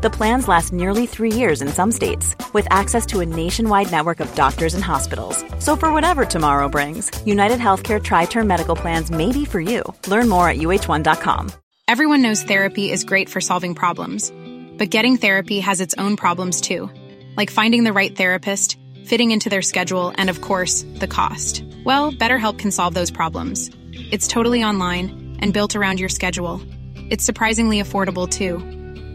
The plans last nearly three years in some states, with access to a nationwide network of doctors and hospitals. So, for whatever tomorrow brings, United Healthcare Tri Term Medical Plans may be for you. Learn more at uhone.com. Everyone knows therapy is great for solving problems, but getting therapy has its own problems too, like finding the right therapist, fitting into their schedule, and of course, the cost. Well, BetterHelp can solve those problems. It's totally online and built around your schedule. It's surprisingly affordable too.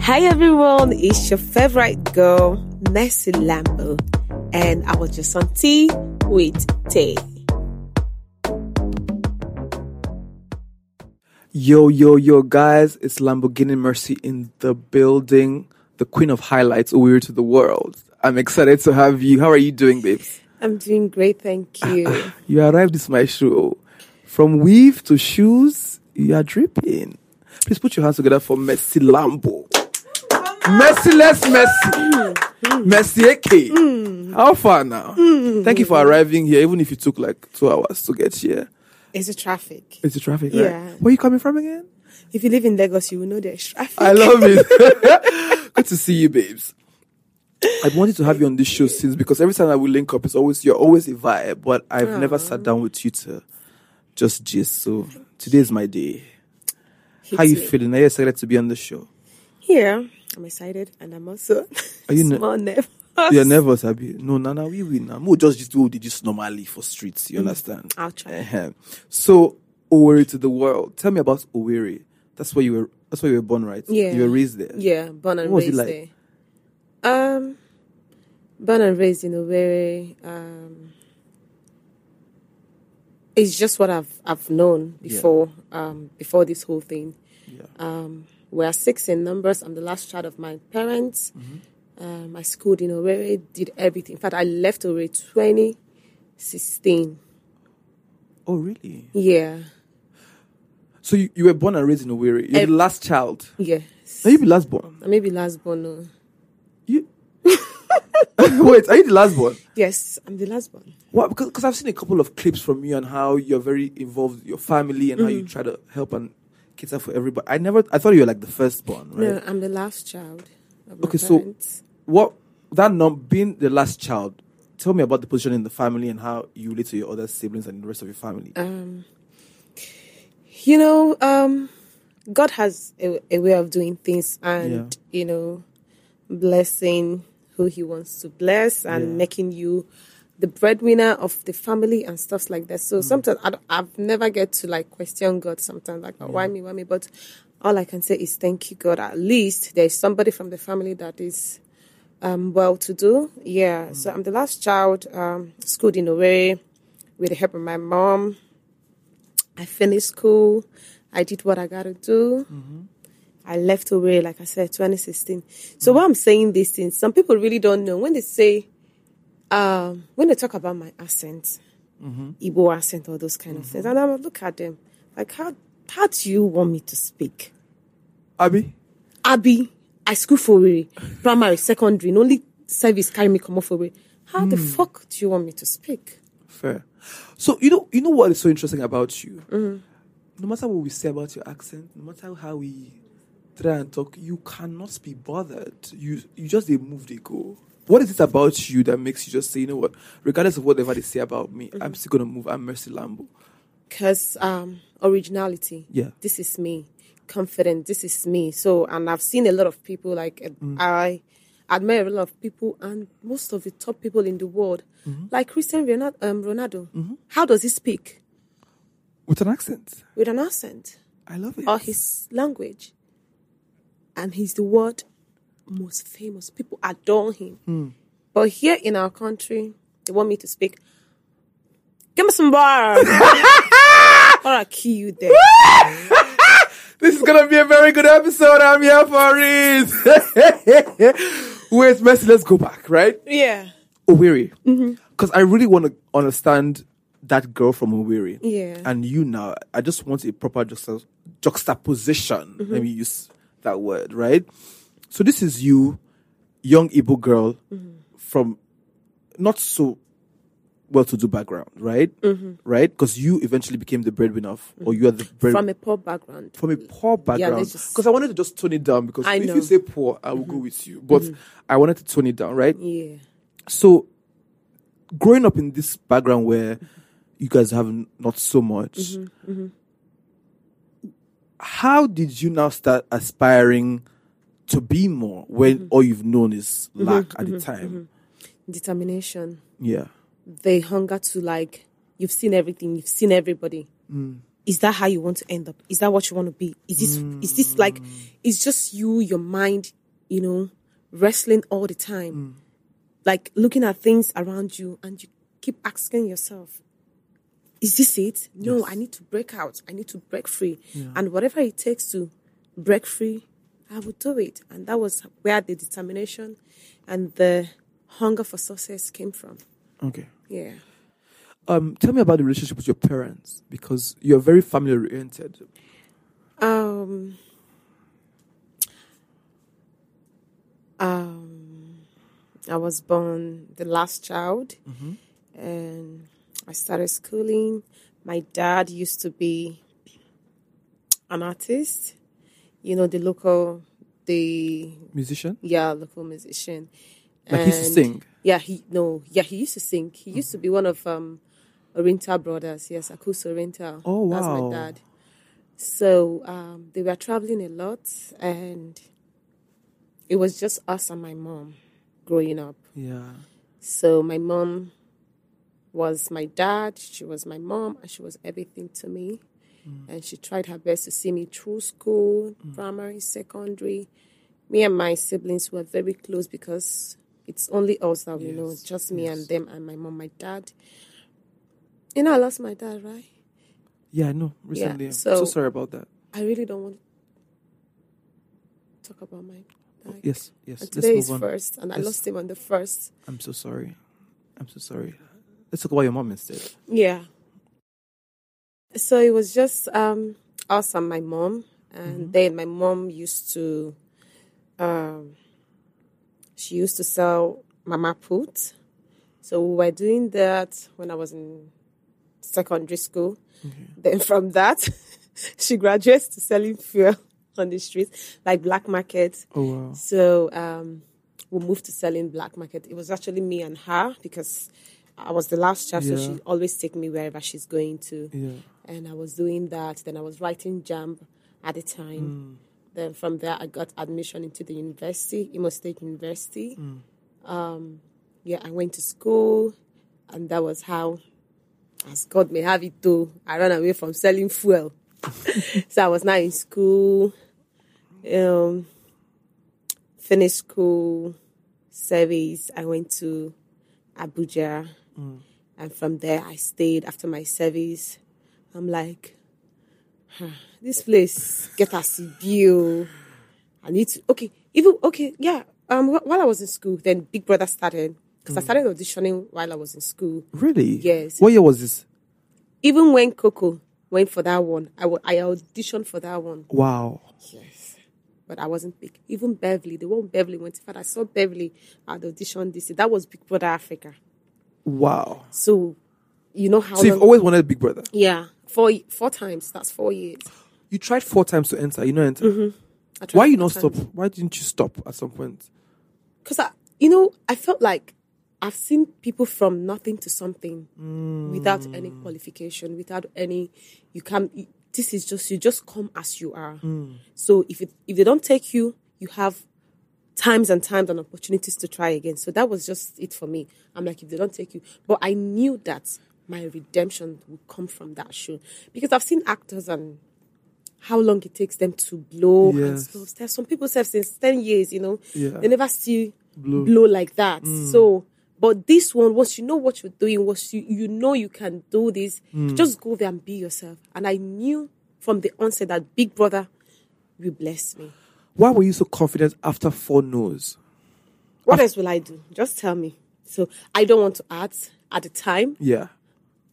Hi everyone, it's your favorite girl, Mercy Lambo, and I was just on tea with Tay. Yo, yo, yo, guys, it's Lamborghini Mercy in the building, the queen of highlights, Owerri to the world. I'm excited to have you. How are you doing, babes? I'm doing great, thank ah, you. You arrived this my show. From weave to shoes, you are dripping. Please put your hands together for Mercy Lambo. Merciless mm. Mercy. Mm. Mercy eh, AK. Mm. How far now? Thank you for arriving here, even if it took like two hours to get here. It's a traffic. It's the traffic, Yeah. Where are you coming from again? If you live in Lagos, you will know there's traffic. I love it. Good to see you, babes. I've wanted to have you on this show since because every time I will link up, it's always you're always a vibe, but I've never sat down with you to just gist. So today is my day. How you me. feeling? Are you excited to be on the show? Yeah, I'm excited, and I'm also Are you ne- nervous. You're nervous, Abi. No, Nana, we win now. We'll just just do the just normally for streets. You understand? I'll try. Uh-huh. So Owerri to the world. Tell me about Owerri. That's where you were. That's where you were born, right? Yeah. You were raised there. Yeah, born and What was it raised like? there. Um, born and raised in Owerri. Um, it's just what I've I've known before. Um, before this whole thing. Yeah. Um, we're six in numbers. I'm the last child of my parents. Mm-hmm. Um, I schooled in Owerri, did everything. In fact, I left Owerri 2016. Oh, really? Yeah. So you, you were born and raised in Owerri. You're the last child. Yes. Are you the last born? I may be last born. No. You. Wait, are you the last born? Yes, I'm the last born. What? Because cause I've seen a couple of clips from you and how you're very involved with your family and how Mm-hmm. you try to help and cater for everybody. I never. I thought you were like the firstborn, right? No, I'm the last child. Of my Okay, so- What that num being the last child. Tell me about the position in the family and how you relate to your other siblings and the rest of your family. Um, you know, um, God has a, a way of doing things, and you know, blessing who He wants to bless, and Yeah. making you the breadwinner of the family and stuff like that. Mm. So sometimes I, I've never get to like question God. Sometimes like, oh, why me, why me? But all I can say is thank you, God. At least there's somebody from the family that is um, well to do. Yeah. So I'm the last child, um, schooled in Owerri with the help of my mom. I finished school. I did what I got to do. I left Owerri, like I said, 2016. So why I'm saying these things, some people really don't know. When they say, um, when they talk about my accent, Igbo accent, all those kind of things, and I would look at them like, how how do you want me to speak? Abby, Abi, I school for Owerri, primary, secondary, and only service carry me come off Owerri. How the fuck do you want me to speak? fair. So you know, you know what is so interesting about you. Mm-hmm. No matter what we say about your accent, no matter how we try and talk, you cannot be bothered. You you just they move, they go. What is it about you that makes you just say, you know what, regardless of whatever they say about me, I'm still gonna move. I'm Mercy Lambo. Because um, originality. Yeah. This is me. Confident. This is me. So, and I've seen a lot of people, like, Mm. I admire a lot of people, and most of the top people in the world, Mm-hmm. like Christian Ronaldo. Um, Ronaldo. How does he speak? With an accent. With an accent. I love it. or his language. And he's the world most famous. People adore him. But here in our country, they want me to speak. Give me some bar. or I'll kill you there. This is gonna be a very good episode. I'm here for it. Wait, Mercy, let's go back, right? Yeah. Owerri. Mm-hmm. Because I really want to understand that girl from Owerri. Yeah. And you now. I just want a proper juxta- juxtaposition. Mm-hmm. Let me use that word, right? So this is you, young Igbo girl Mm-hmm. from not so well-to-do background, right? Mm-hmm. Right? Because you eventually became the breadwinner, of, or you are the bread From a poor background. from a poor background. let's just- Because I wanted to just tone it down. Because I if know. Mm-hmm. you say poor, I will go with you. But I wanted to tone it down, right? Yeah. So, growing up in this background where you guys have not so much, Mm-hmm, how did you now start aspiring to be more when Mm-hmm. all you've known is mm-hmm. lack at the mm-hmm. time? Mm-hmm. Determination. Yeah. The hunger to like, you've seen everything, you've seen everybody. Mm. Is that how you want to end up? Is that what you want to be? Is this is this like mm. it's just you, your mind, you know, wrestling all the time. Mm. Like looking at things around you and you keep asking yourself, is this it? No, I need to break out. I need to break free. And whatever it takes to break free, I would do it. And that was where the determination and the hunger for success came from. Okay. Yeah. Um, tell me about the relationship with your parents because you're very family oriented. Um, um, I was born the last child, and I started schooling. My dad used to be an artist, you know, the local, the Musician? yeah, local musician. Like he used to sing? Yeah, he no, yeah, he used to sing. He used to be one of um Oriental brothers. Yes, Akuso Oriental. Oh, wow, That's my dad. So um, they were traveling a lot, and it was just us and my mom growing up. Yeah. So my mom was my dad, she was my mom, and she was everything to me. Mm. And she tried her best to see me through school, mm. primary, secondary. Me and my siblings were very close because it's only us that we know, just me yes. and them and my mom, my dad. You know, I lost my dad, right? Yeah, I know. Recently. I'm so so- sorry about that. I really don't want to talk about my oh, dad. Yes, yes. And today is on. first, and I lost him on the first. I'm so sorry. I'm so sorry. Let's talk about your mom instead. Yeah. So it was just um, us and my mom, and then my mom used to, um, she used to sell mama put. So we were doing that when I was in secondary school. Then from that, she graduates to selling fuel on the streets, like black market. Oh wow. So um, we moved to selling black market. It was actually me and her because I was the last child, so she always take me wherever she's going to. Yeah. And I was doing that. Then I was writing JAMB at the time. Then from there, I got admission into the university, Imo State University. Um, yeah, I went to school, and that was how, as God may have it, too, I ran away from selling fuel. so I was now in school. Um, finished school service. I went to Abuja, and from there I stayed after my service. I'm like, "Huh, this place get us view. I need to okay, even okay, yeah. Um, wh- while I was in school, then Big Brother started because I started auditioning while I was in school. Really? Yes. What year was this? Even when Coco went for that one, I wa- I auditioned for that one. Wow. Yes. But I wasn't big. Even Beverly, the one Beverly went. In fact, I saw Beverly at the audition this year. That was Big Brother Africa. Wow. So, you know how So you've always wanted Big Brother. yeah, four four times. That's four years. You tried four times to enter. You know enter. Mm-hmm. Why you not stop? Why didn't you stop at some point? Because I, you know, I felt like I've seen people from nothing to something without any qualification, without any. You can. This is just you. Just come as you are. So if it, if they don't take you, you have times and times and opportunities to try again. So that was just it for me. I'm like, if they don't take you, but I knew that my redemption would come from that show because I've seen actors and how long it takes them to blow and stuff. There's some people say since ten years, you know, Yeah. they never see Blow. blow, like that. Mm. So, but this one, once you know what you're doing, once you you know you can do this, mm. just go there and be yourself. And I knew from the onset that Big Brother will bless me. Why were you so confident after four no's? What else will I do? Just tell me. So I don't want to act at the time. Yeah.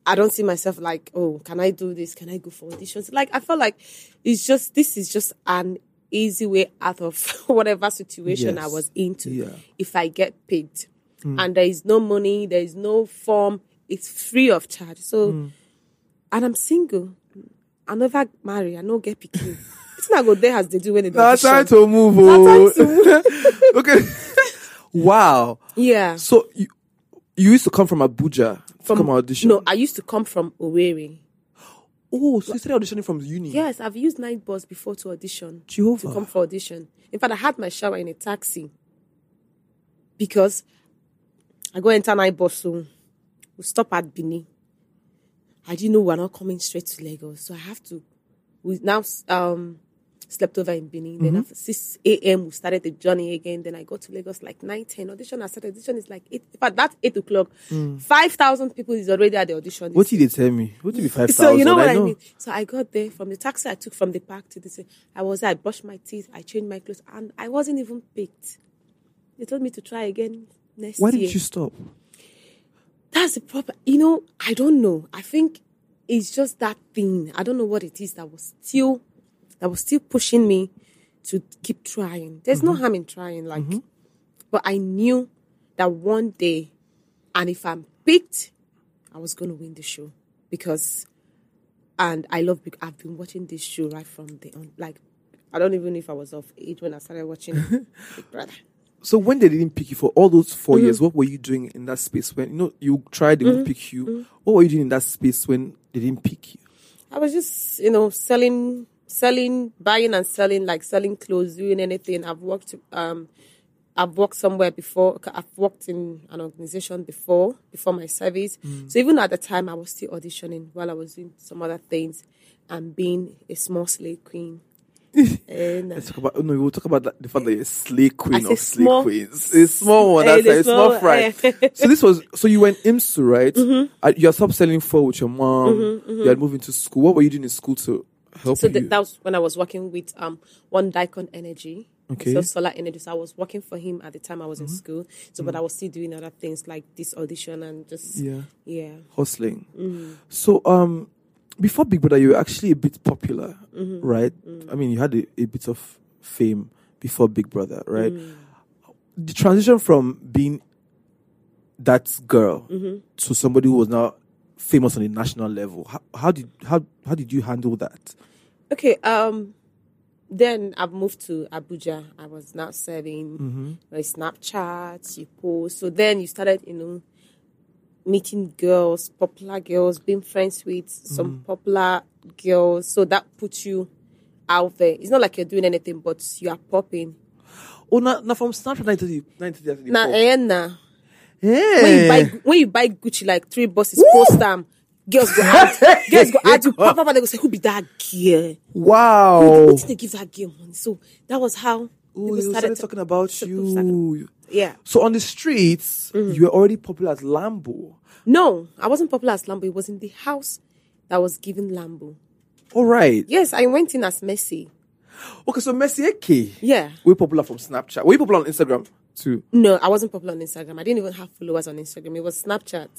I don't see myself like, oh, can I do this? Can I go for auditions? Like I felt like it's just this is just an easy way out of whatever situation I was into. Yeah. If I get paid, hmm. and there is no money, there is no form, it's free of charge. So, hmm. and I'm single. I never marry. I no get pikin. It's not go there as they do when they do time to move. Oh. okay. wow. Yeah. So you, you used to come from Abuja to come audition. No, I used to come from Owerri. Oh, so you started auditioning from uni. Yes, I've used night bus before to audition. Jehovah. To come for audition. In fact, I had my shower in a taxi because I go enter night bus, so we stop at Bini. I didn't know we are not coming straight to Lagos, so I have to. We now um slept over in Bini. Then mm-hmm. after six a.m. we started the journey again. Then I got to Lagos like nine ten. Audition I started. Audition is like eight. In fact, that's eight o'clock. Mm. Five thousand people is already at the audition. What did they tell me? What did be five thousand? So you know what I, mean. So I got there from the taxi I took from the park to this. I was there. I brushed my teeth. I changed my clothes, and I wasn't even picked. They told me to try again next Why year. Why didn't you stop? That's the problem. You know, I don't know. I think it's just that thing. I don't know what it is that was still that was still pushing me to keep trying. There's no mm-hmm. harm in trying, like, mm-hmm. but I knew that one day, and if I'm picked, I was going to win the show because, and I love. I've been watching this show right from the on, like. I don't even know if I was of age when I started watching Big Brother. So when they didn't pick you for all those 4 Mm-hmm. years, mm. what were you doing in that space when you know you tried they would mm. pick you? Mm. What were you doing in that space when they didn't pick you? I was just, you know, selling, selling, buying and selling, like selling clothes, doing anything. I've worked, um, I've worked somewhere before. I've worked in an organization before, before my service. So even at the time, I was still auditioning while I was doing some other things and being a small slay queen. and uh, Let's talk about. No, we'll talk about that, the fact that you're a slay queen of slay small- queens. A small one. That's a small small- fry. so this was. So you went IMSU, right? Mm-hmm. Uh, you had stopped selling for with your mom. You had moved into school. What were you doing in school to help so that was when I was working with um one Dicon Energy. Okay. So solar energy. So I was working for him at the time I was in school. So, but I was still doing other things like this audition and just yeah. yeah. hustling. Mm-hmm. So, um, before Big Brother, you were actually a bit popular, Mm-hmm. right? I mean, you had a, a bit of fame before Big Brother, right? Mm. The transition from being that girl Mm-hmm. to somebody who was now famous on a national level, how, how did how how did you handle that? Okay, um, then I've moved to Abuja. I was now serving like Snapchat, you post. So then you started, you know, meeting girls, popular girls, being friends with some popular girls. So that puts you out there. It's not like you're doing anything, but you are popping. Oh, not, not from Snapchat 90 90 Now, eh, nah. Yeah. when you buy when you buy Gucci like three buses, post them. Girls go add, girls go add you. Papa, papa, they go say, "Who be that girl?" wow. What did they give that girl money? So that was how Ooh, you started started talking about you. Yeah. So on the streets, Mm-hmm. you were already popular as Lambo. No, I wasn't popular as Lambo. It was in the house that was given Lambo. All right. Yes, I went in as Mercy. Okay, so Mercy Eke. Yeah. We're popular from Snapchat. Were you popular on Instagram too? No, I wasn't popular on Instagram. I didn't even have followers on Instagram. It was Snapchat.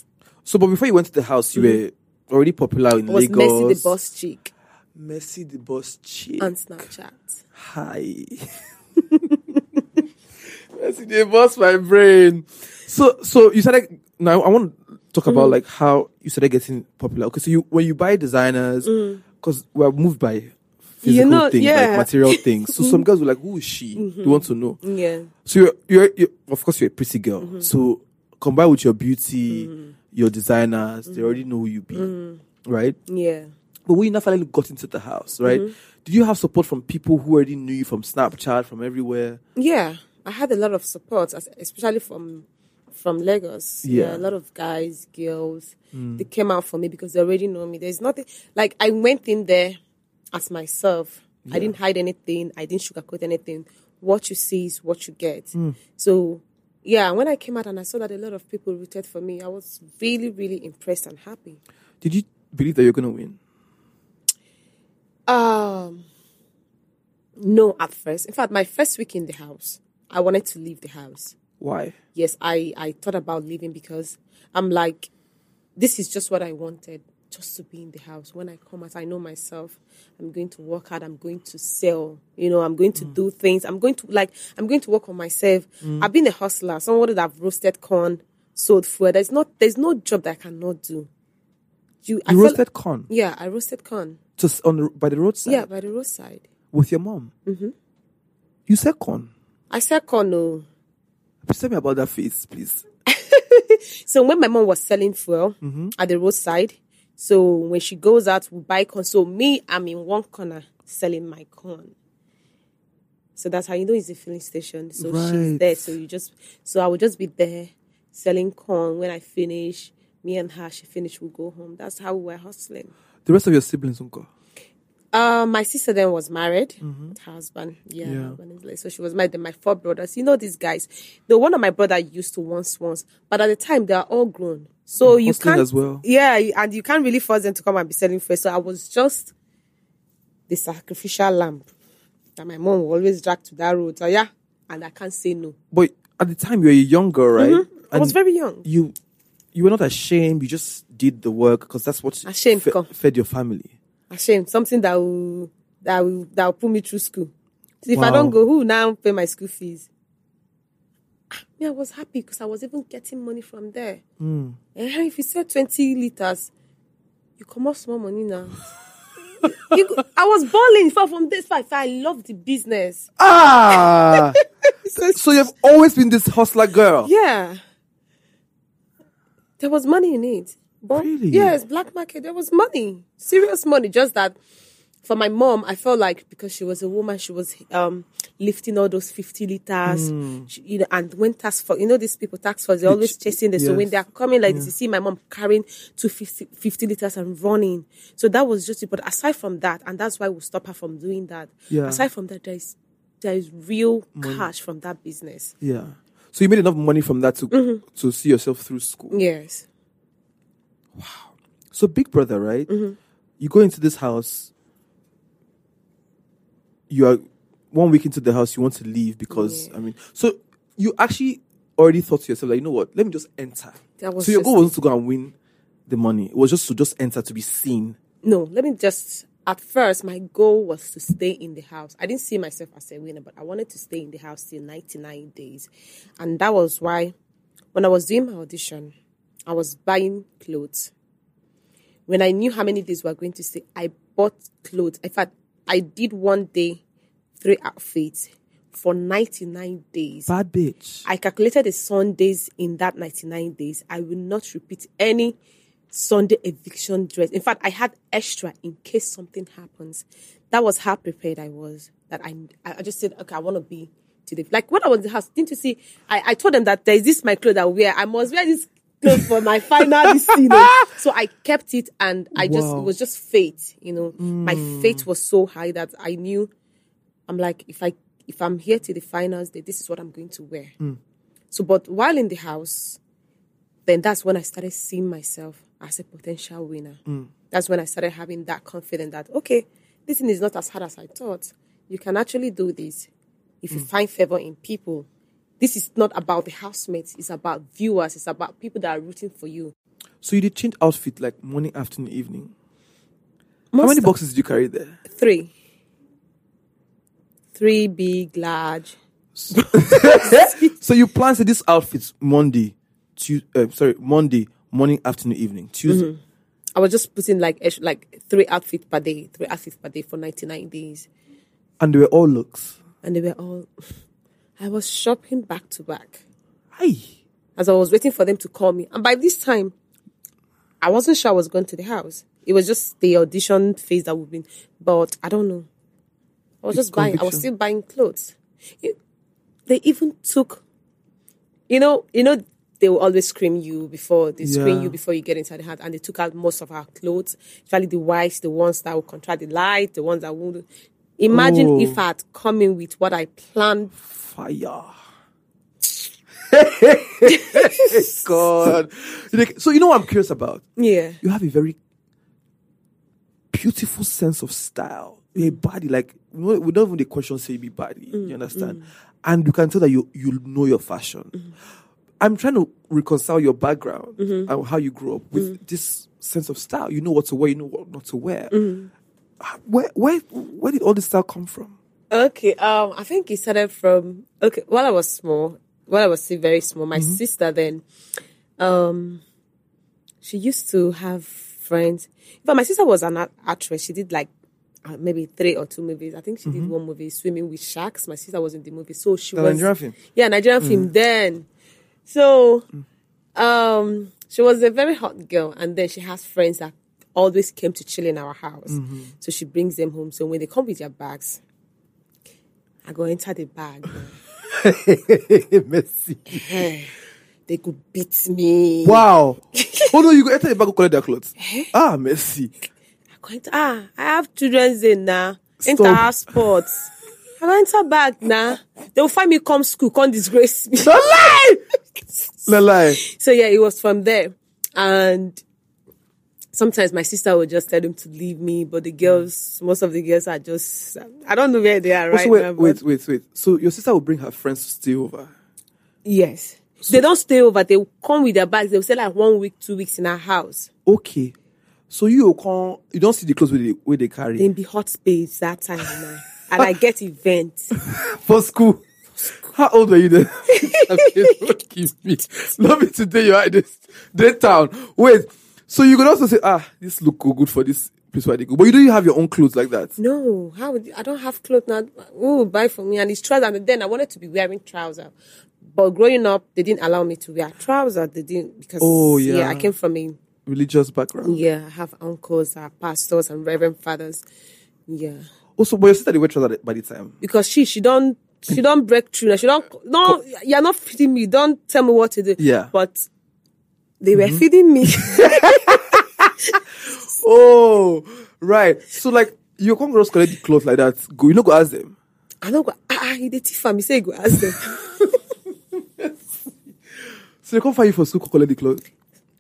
So, but before you went to the house, you were already popular in Mm-hmm. was Lagos. Mercy the boss chick Mercy the boss chick. on Snapchat. Hi. Mercy the boss my brain. So, so you started. Now I want to talk Mm-hmm. about like how you started getting popular. Okay, so you when you buy designers, Mm. because we're moved by physical know, things, yeah. like material things. So some girls were like, "Who is she?" They want to know. Yeah. So you're, you're, you're of course you're a pretty girl. Mm-hmm. So combined with your beauty, your designers, they already know who you be, Mm-hmm. right? Yeah. But when you now finally got into the house, right? Mm-hmm. Did you have support from people who already knew you from Snapchat, from everywhere? Yeah, I had a lot of support, especially from from Lagos. Yeah. a lot of guys, girls, they came out for me because they already know me. There's nothing like I went in there as myself. I didn't hide anything. I didn't sugarcoat anything. What you see is what you get. So, yeah, when I came out and I saw that a lot of people rooted for me, I was really, really impressed and happy. Did you believe that you're gonna win? Um, no, at first. In fact, my first week in the house, I wanted to leave the house. Why? yes, I, I thought about leaving because I'm like, this is just what I wanted, just to be in the house. When I come out, I know myself. I'm going to work hard. I'm going to sell. You know, I'm going to mm. do things. I'm going to like, I'm going to work on myself. Mm. I've been a hustler. Someone that have roasted corn, sold food. There's not, there's no job that I cannot do. You, You feel- roasted corn Yeah, I roasted corn. just on the, by the roadside Yeah, by the roadside. with your mom. Mm-hmm. You said corn. I said corn. No. Please tell me about that face, please. So when my mom was selling fuel mm-hmm. at the roadside, so when she goes out, we buy corn. So me, I'm in one corner selling my corn. So that's how you know it's a filling station. So she's there. So you just, so I would just be there selling corn. When I finish, me and her, she finish, we'll go home. That's how we were hustling. The rest of your siblings, uncle. Uh, my sister then was married, her husband. Yeah, Mm-hmm. Yeah. husband is late. so she was married. Then my four brothers. You know these guys. The one of my brother used to once once, but at the time they are all grown. So you can't as well. Yeah, and you can't really force them to come and be selling first. So I was just the sacrificial lamb that my mom always drag to that road. So yeah, and I can't say no. But at the time, you were a young girl, right? Mm-hmm. I was very young. You, you were not ashamed. You just did the work because that's what Ashamed, fe- fed your family. Ashamed. Something that will that will that will put me through school. So if I don't go, who will now pay my school fees? Ah, Me, I was happy because I was even getting money from there. Hmm. And if you sell twenty liters, you come off small money now. You go- I was balling far from this fight. I love the business. Ah, so you've always been this hustler girl. Yeah. There was money in it. But Really? yes, black market, there was money. Serious money. Just that for my mom, I felt like because she was a woman, she was um lifting all those 50 liters. Hmm. She, you know, and when tax for you know these people tax force, they're always chasing this. So when they're coming like this, you see my mom carrying 250 50 liters and running. So that was just it. But aside from that, and that's why we stop her from doing that. Yeah. Aside from that, there is there is real cash from that business. Yeah. So you made enough money from that to Mm-hmm. to see yourself through school. Yes. So Big Brother, right? Mm-hmm. You go into this house. You are one week into the house. You want to leave because I mean, so you actually already thought to yourself, like, you know what? Let me just enter. So your goal wasn't to go and win the money. It was just to just enter to be seen. No, let me just. At first, my goal was to stay in the house. I didn't see myself as a winner, but I wanted to stay in the house till 99 days. And that was why, when I was doing my audition, I was buying clothes. When I knew how many days we were going to stay, I bought clothes. In fact, I did one day, three outfits for 99 days. Bad bitch. I calculated the Sundays in that 99 days. I will not repeat any Sunday eviction dress. In fact, I had extra in case something happens. That was how prepared I was. That I, I just said, okay, I want to be to the like when I was in the house. Didn't you see? I, I told them that there is this my clothes I wear. I must wear this clothes for my final this season. So I kept it, and I just Wow. it was just fate. You know, my hmm. fate was so high that I knew. I'm like, if I if I'm here to the finals day, this is what I'm going to wear. Hmm. So, but while in the house, then that's when I started seeing myself as a potential winner. Hmm. That's when I started having that confidence that, okay, this thing is not as hard as I thought. You can actually do this if you find favor in people. This is not about the housemates, it's about viewers, it's about people that are rooting for you. So you did change outfit like morning, afternoon, evening. How many boxes did you carry there? Three. Three big, large. so you plan to this outfits Monday, Tuesday, uh, sorry, Monday morning, afternoon, evening, Tuesday. I was just putting like like three outfits per day, three outfits per day for 99 days. And they were all looks. And they were all, I was shopping back to back Aye. as I was waiting for them to call me. And by this time, I wasn't sure I was going to the house. It was just the audition phase that we've been, but I don't know. I was The just buying, I was still buying clothes. You- They even took, you know, you know, they will always scream you before they screen Yeah. you before you get inside the house, and they took out most of our clothes, especially the whites, the ones that will contract the light, the ones that won't. Imagine Oh. if I had come in with what I planned Fire. God. So you know what I'm curious about? Yeah. You have a very beautiful sense of style. You're a body, like we don't even the question say be body. Mm, you understand? And you can tell that you you know your fashion. Mm-hmm. I'm trying to reconcile your background Mm-hmm. and how you grew up with this sense of style. You know what to wear, you know what not to wear. Mm-hmm. Where where where did all this style come from? Okay, um, I think it started from okay. While I was small, while I was still very small, my sister then, um, she used to have friends. But my sister was an actress. She did like uh, maybe three or two movies. I think she did one movie, Swimming with Sharks. My sister was in the movie, so she The was Nigerian film? Yeah, Nigerian film. Then, so, um, she was a very hot girl, and then she has friends that always came to chill in our house. So she brings them home. So when they come with their bags, I go enter the bag. Mercy. they could beat me. Wow. oh no, you go enter the bag and collect their clothes. Ah, mercy. I go enter, ah, I have children's in now. Enter our sports. I go enter bag now. They will find me come school, come disgrace me. No lie. no lie. so yeah, it was from there. And sometimes my sister would just tell them to leave me, but the girls, most of the girls are just, I don't know where they are right Also, wait, now. wait, wait, wait. So your sister will bring her friends to stay over. Yes. they don't stay over. They will come with their bags. They will stay like one week, two weeks in our house. Okay. So you will come. You don't see the clothes where they, where they carry Then be hot space that time now. and I get events. for school. How old were you then? don't me. Love me today. You're at this dead town. Wait. So you could also say, ah, this look good for this place where they go. But you don't have your own clothes like that. No, how would you, I don't have clothes now. Who will buy for me? And it's trousers. And then I wanted to be wearing trousers. But growing up, they didn't allow me to wear trousers. They didn't because Oh, yeah. I came from a Religious background. yeah. I have uncles, uh, pastors, and reverend fathers. Yeah, Also, but your sister they wear trousers by the time. because she she don't she don't break through. She don't no. You're not feeding me. Don't tell me what to do. Yeah. but they were feeding me. Oh, right. So like you come girls collect the clothes like that. Go, you know, go ask them. I don't go. Ah, ah, he dey thief am. He say go ask them. So they come find you for school, collect the clothes.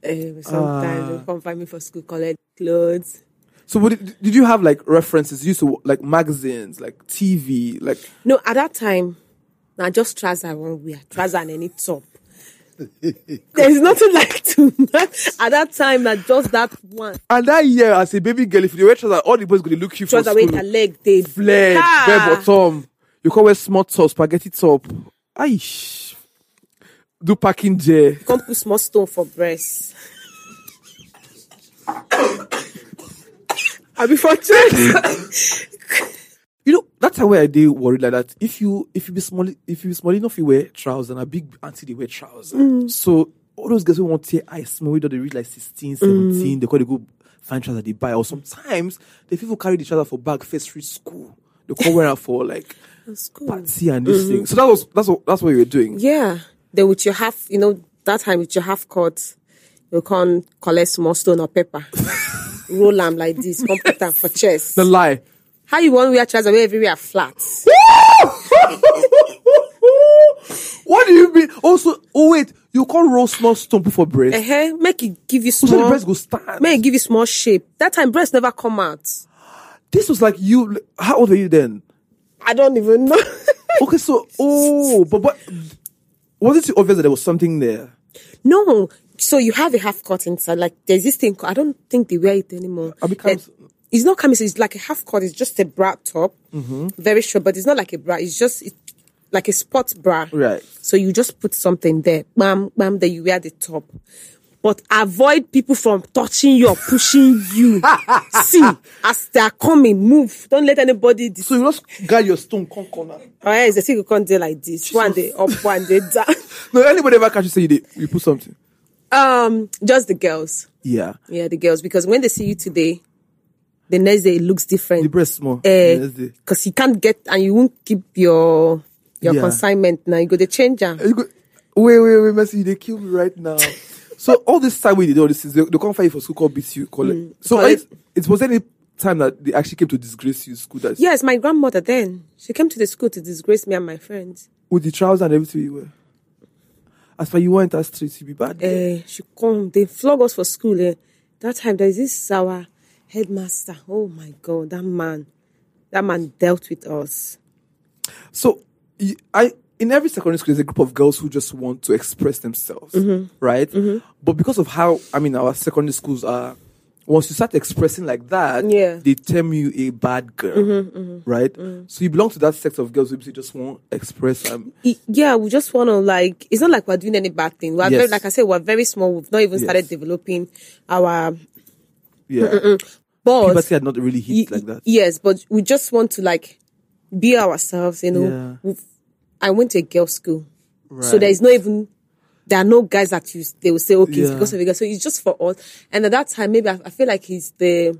um, sometimes they come find me for school, collect clothes. So what did, did you have like references? You used to like magazines, like TV, like No, at that time, now just trouser I won't wear. Trouser and any top. There's nothing like to at that time. That just that one and that year as a baby girl, if you wear trousers, all the boys gonna look you for trouser with school. a leg. They Flared, Ah. bare bottom. You can wear small top, spaghetti top. Aish. Do packing J. Come put small stone for breast. I before church. You know, that's how I did worry like that. If you if you be small if you be small enough, you wear trousers and a big auntie they wear trousers. Mm. So all those guys who want to I small we they reach like 16, 17, they call they go find trousers they buy. Or sometimes the people carry the trouser for bag first reach school. They call wear for like school. party and this thing. So that was that's what that's what you were doing. Yeah. Then with your half, you know, that time with your half cut, you can collect small stone or paper. Roll them like this, come put them for chest. The lie. How you want to wear trousers where everywhere flat? what do you mean? Also, oh wait, you can't roll small stone for breast. Uh-huh. Make it give you small. So the breast go stand. Make it give you small shape. That time breast never come out. This was like you. How old were you then? I don't even know. Okay, so oh, but but was it obvious that there was something there? no. So you have a half cut inside. Like there's this thing. I don't think they wear it anymore. I it's not camisole. It's like a half cut. It's just a bra top, Mm-hmm. very short, but it's not like a bra. It's just it, like a sports bra. Right. So you just put something there, bam, bam. Then you wear the top. but avoid people from touching you or pushing you. See, as they are coming, move. Don't let anybody. Dis- So you just guide your stone, come corner. or else the thing will come there like this. One day up, one day down. No, anybody ever catch you say you, did, you put something? Um, just the girls. Yeah. Yeah, the girls. Because when they see you today, the next day it looks different. The breast small. the next day. Because you can't get and you won't keep your your Yeah. consignment now. You go to change am. And you go, wait, wait, wait, Mercy, they kill me right now. so all this time we did all this is they, they come fight for school called beat you, call it. So it, it- it was any time that they actually came to disgrace you school that Yes, my grandmother then. She came to the school to disgrace me and my friends. with the trousers and everything you wear. As for you went that street, you be bad. Eh, she come, they flog us for school. Eh. That time there is this our headmaster. Oh my god, that man. That man dealt with us. So I in every secondary school there's a group of girls who just want to express themselves, Mm-hmm. right? But because of how I mean our secondary schools are, once you start expressing like that, Yeah. Mm-hmm, they term you a bad girl, right? So you belong to that sect of girls who just won't express. Um, yeah, we just want to like. It's not like we're doing any bad thing. We're Yes. very, like I said, we're very small. We've not even started developing our. Yeah, But puberty had not really hit y- like that. Yes, but we just want to like be ourselves. You know, Yeah. I went to a girls' school, so there is no even. There are no guys that you they will say okay it's because of a girl. So it's just for us. And at that time, maybe I, I feel like he's the.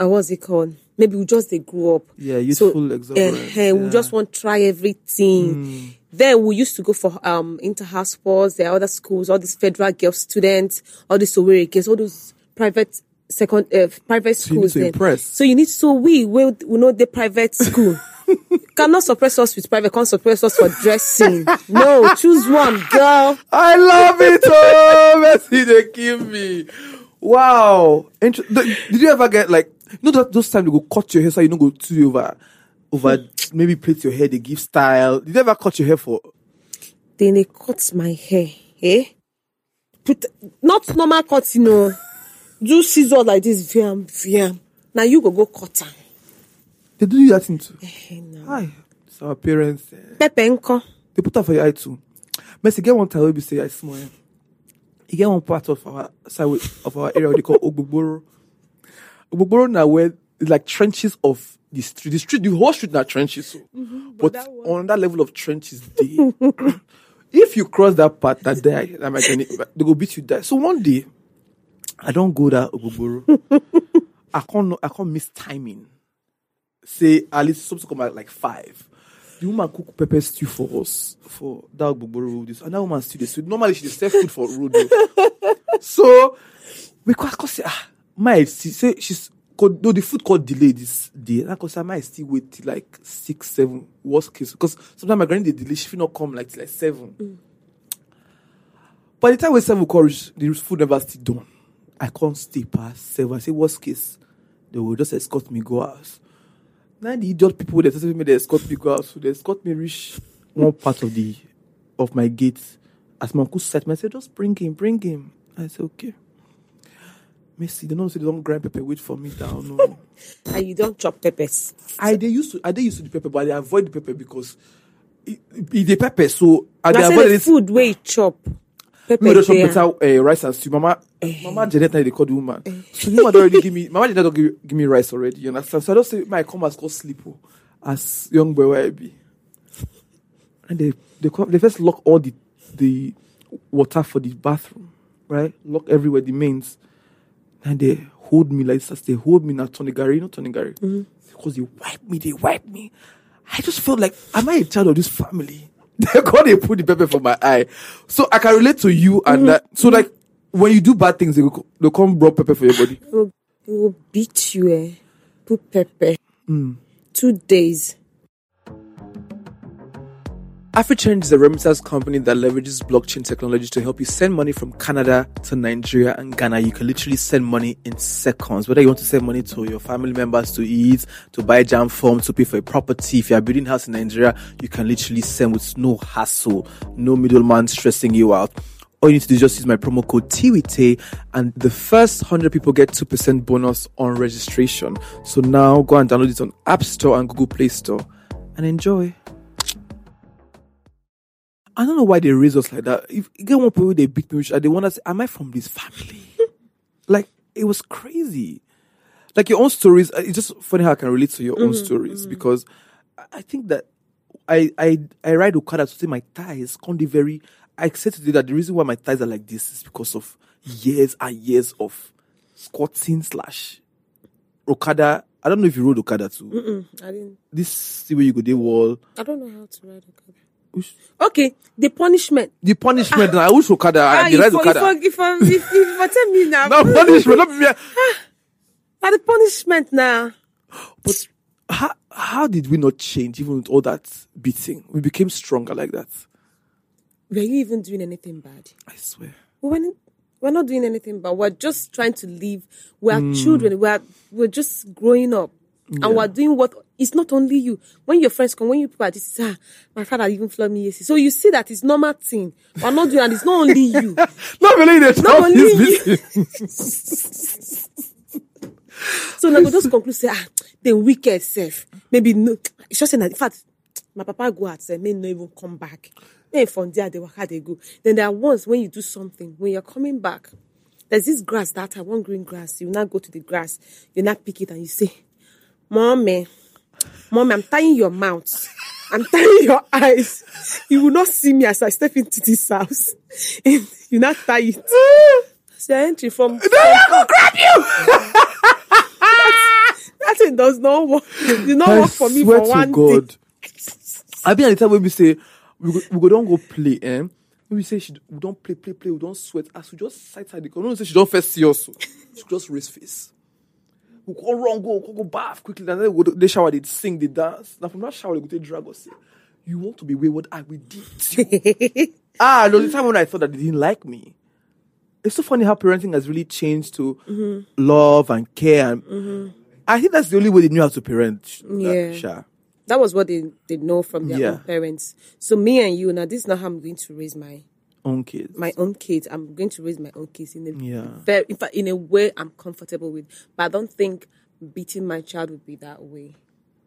Uh, what's it called? Maybe we just they grew up. Yeah, youthful exuberance, eh, we yeah. Hmm. just want to try everything. Then we used to go for um inter-house sports. There are other schools, all these federal girl students, all these Owerri kids, all those private second uh, private you need schools. to then. impress. So you need so we we, we know the private school. Cannot suppress us with private, can't suppress us for dressing. No, choose one, girl. I love it. Oh, Mercy, they kill me. Wow. Inter- did you ever get like, you know, that those times they go cut your hair so you don't go too over, over maybe plait your hair, they give style. Did you ever cut your hair for? Then they cut my hair. Eh? Put not normal cut, you know. Do scissors like this, viam, viam. Now you go go cut am. They do you that thing too. Eh, no. Hi, it's our parents. eh, nko. They put that for your eye too. Mercy, get one time we be say I small. eh. You get one part of our side of our area they call Ogbogboro. Ogbogboro now where it's like trenches of the street. The street, the whole street now trenches. So. but that on that level of trenches, they, if you cross that part, that day, that might they go beat you there. So one day, I don't go that Ogbogboro. I can't, I can't miss timing. Say at least something come at like five. The woman cook pepper stew for us for that Ogbogboro road. And that woman still the stew. Normally she sell food for road. so we cause say, ah, my say she's no the food called delay this day. And I cause I might still wait till like six, seven, worst case. Because sometimes my granny dey delay, she not come like till like seven. By the time we seven will the food never still done. I can't stay past seven. I say worst case, they will just escort me go out. Now the idiot people that tell me they escort me go out, so they escort me reach one part of the of my gate. As my uncle said me, I said, just bring him, bring him. I said, okay. Mercy, they don't say they don't grind pepper, wait for me down. No. And you don't chop peppers. I they used to I they used to the pepper, but I avoid the pepper because it, it, the pepper, so I I they avoid the food where you chop. Pepper Me just chop there. better uh, rice and stew. Mama, eh. Mama Janet, they call the woman. Eh. So the woman already give me. Mama Janet don't give, give me rice already. You understand? So I don't say my come as go sleep oh, as young boy where I be. And they they come, they first lock all the the water for the bathroom, right? Lock everywhere the mains, and they hold me like this. They hold me now, Tonigari, not Tonigari, mm-hmm. because they wipe me. They wipe me. I just felt like, am I a child of this family? They God, they put the pepper for my eye, so I can relate to you and that. So like, when you do bad things, they go, they come rub pepper for your body. It will, will beat you, eh? Put pepper. Hmm. Two days. AfriChange is a remittance company that leverages blockchain technology to help you send money from Canada to Nigeria and Ghana. You can literally send money in seconds. Whether you want to send money to your family members to eat, to buy JAMB form, to pay for a property. If you are building a house in Nigeria, you can literally send with no hassle, no middleman stressing you out. All you need to do is just use my promo code TWITE and the first 100 people get 2% bonus on registration. So now go and download it on App Store and Google Play Store and enjoy. I don't know why they raise us like that. If you get one point where they beat me, which they want to say, "Am I from this family?" like it was crazy. Like your own stories. uh, It's just funny how I can relate to your own stories because I- think that I I I ride Okada to say my thighs can't be very. I said today that the reason why my thighs are like this is because of years and years of squatting slash Okada. I don't know if you rode Okada too. I didn't. This see where you go, they wall. I don't know how to ride Okada. Okay, the punishment. The punishment. I wish Okada. Ah, I the ride if, Okada. if, if, if, if, if tell me now, No punishment. Not me. Now the punishment now. But how how did we not change even with all that beating? We became stronger like that. Were you even doing anything bad? I swear. We we're, we're not doing anything bad. We're just trying to live. We're Hmm. children. We're we're just growing up. And we're doing what it's not only you. When your friends come, when you people are this, ah, my father even flogged me yesterday. So you see that it's normal thing. We're not doing and it's not only you. Not really the Not only you. So now we just conclude say, ah, the wicked self. Maybe no. It's just saying that, in fact, my papa go out say, may not even come back. Then from there, they work how they go. Then there are ones when you do something, when you're coming back, there's this grass that I want green grass. You now go to the grass, you now pick it and you say, Mommy, Mommy, I'm tying your mouth. I'm tying your eyes. You will not see me as I step into this house. And you not tie it. So I entry from. No, I will grab you! that thing does not work. It did not I work for me swear for to one God. day. I been at the time when we say we go, we go don't go play, eh? When we say she, we don't play, play, play, we don't sweat. As we just sight her, the corner, say she don't first see us. so She just raise face. We go run, go, go, go bath quickly. And then we go, they shower, they sing, they dance. Now from that shower, they go take drag us. Say, you want to be wayward? I will beat you. ah, there was a time when I thought that they didn't like me. It's so funny how parenting has really changed to Mm-hmm. love and care. And I think that's the only way they knew how to parent. sh- that, Yeah. That was what they, they know from their Yeah. own parents. So me and you, now this is not how I'm going to raise my Own kids. my own kids. I'm going to raise my own kids in a Yeah. very, in fact, in a way I'm comfortable with. But I don't think beating my child would be that way.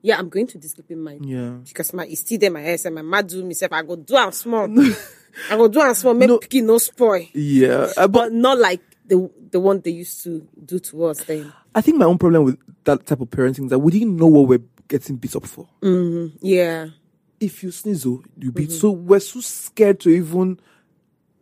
Yeah, I'm going to discipline my Yeah. because my it's still there my ass and my mad do myself. I go do am small. I go do am small. Make No. no spoil. Yeah, uh, but But not like the the one they used to do to us then. I think my own problem with that type of parenting is that we didn't know what we're getting beat up for. Yeah. If you sneeze, oh, you beat. Mm-hmm. So we're so scared to even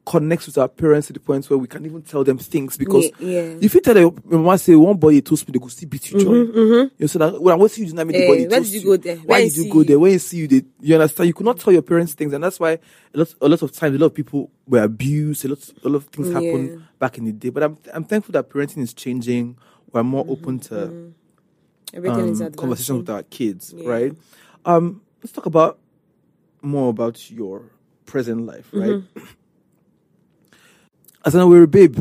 connect with our parents to the point where we can even tell them things because Yeah. Mm-hmm, if you tell your mama say one body too speed, they go still beat you. join. You say that when I see you, do not make the Eh, body where did you go there? Why did you go see there? When you see you, they, you understand. You could not tell your parents things, and that's why a lot, a lot of times, a lot of people were abused. A lot, a lot of things happened Yeah. back in the day. But I'm, I'm thankful that parenting is changing. We're Mm-hmm, more open to Everything is um, conversations with our kids, Yeah. right? Um, let's talk about more about your present life, right? Mm-hmm. As an Owerri babe,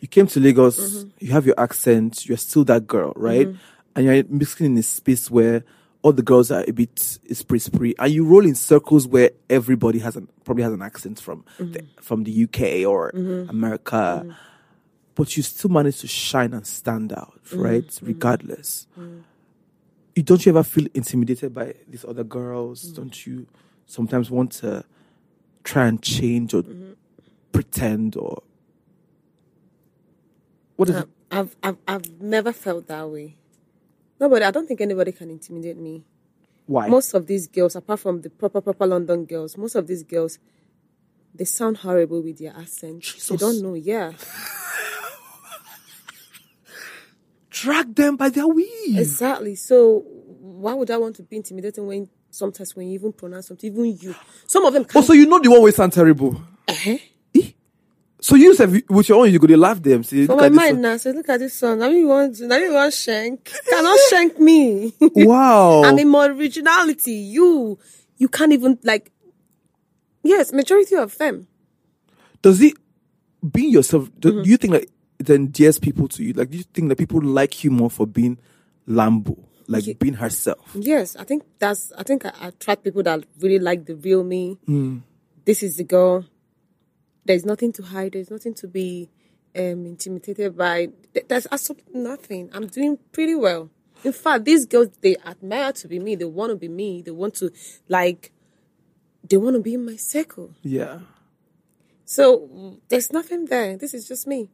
you came to Lagos, Mm-hmm. you have your accent, you're still that girl, right? And you're mixing in a space where all the girls are a bit spree spree, and you roll in circles where everybody has an probably has an accent from the, from the UK or America, but you still manage to shine and stand out, right? Regardless you don't you ever feel intimidated by these other girls? Don't you sometimes want to try and change or pretend or what is Uh, I've, I've I've never felt that way. Nobody. I don't think anybody can intimidate me. why? Most of these girls, apart from the proper proper London girls, most of these girls, they sound horrible with their accent. They don't know. Yeah, drag them by their weave. exactly. So why would I want to be intimidating when sometimes when you even pronounce something, even you, some of them Oh, can't. so you know the one way sound terrible. Eh? So you say with your own you go they laugh them. See, For look my mind now, so look at this song. Now you want, now you want shank. Cannot shank me. Wow. I mean, more originality. You, you can't even like. Yes, majority of them. Does it being yourself? Do, Mm-hmm. you think like it endears people to you? Like, do you think that people like you more for being Lambo, like Ye- being herself? Yes, I think that's. I think I attract people that really like the real me. This is the girl. There's nothing to hide. There's nothing to be um, intimidated by. Th- There's absolutely nothing. I'm doing pretty well. In fact, these girls they admire to be me. They want to be me. They want to like they want to be in my circle. Yeah. So there's nothing there. This is just me.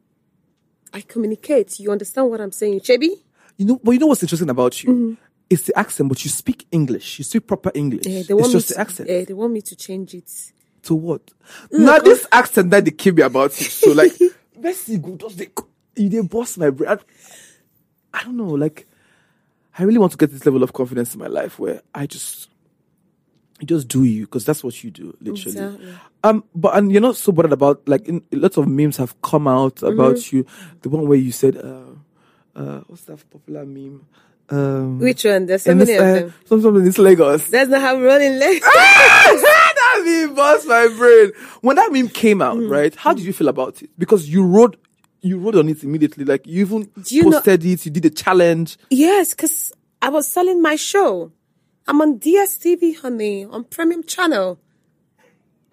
I communicate. You understand what I'm saying, Chebi? You know, but you know what's interesting about you? It's the accent, but you speak English. You speak proper English. Eh, they it's just me the accent. eh, they want me to change it. To what? now this accent that they keep me about it. So like, Mercy go does they you they boss my brain. I, I don't know. Like, I really want to get this level of confidence in my life where I just, you just do you because that's what you do, literally. Exactly. Um, but and you're not so bothered about like in, lots of memes have come out about Mm-hmm. you. The one where you said, uh, uh, what's that popular meme? Um, Which one? There's so many this, of uh, them. some something in this Lagos. That's not how rolling legs. meme bust my brain. When that meme came out, Mm. right? How did you feel about it? Because you wrote, you wrote on it immediately. Like you even you know- posted it. You did a challenge. yes, because I was selling my show. I'm on DSTV, honey, on Premium Channel.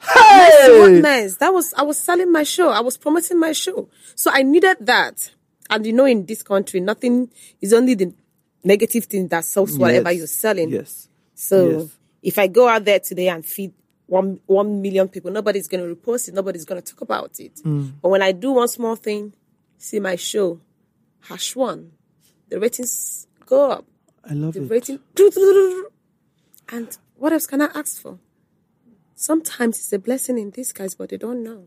Hey! Goodness, that was I was selling my show. I was promoting my show, so I needed that. And you know, in this country, nothing is only the negative thing that sells whatever Yes. you're selling. Yes. So Yes. if I go out there today and feed one one million people, nobody's going to repost it. Nobody's going to talk about it. Mm. But when I do one small thing, see my show, hash one, the ratings go up. I love The it. rating, and what else can I ask for? Sometimes it's a blessing in disguise, but they don't know.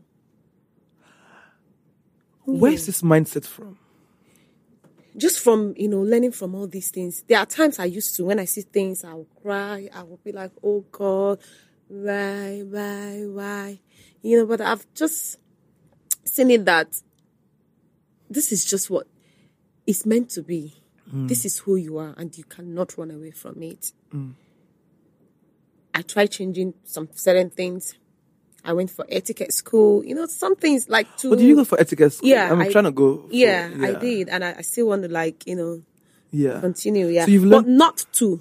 Where's this mindset from? just from you know learning from all these things there are times i used to when i see things i will cry i will be like oh god why why why? You know but i've just seen it that this is just what it's meant to be. Mm. This is who you are and you cannot run away from it. Mm. I tried changing some certain things. I went for etiquette school. You know some things like to But did you go for etiquette school? Yeah, I'm I- trying to go. for- yeah, I did, and I, I still want to like you know Yeah. continue. Yeah, So you've but not to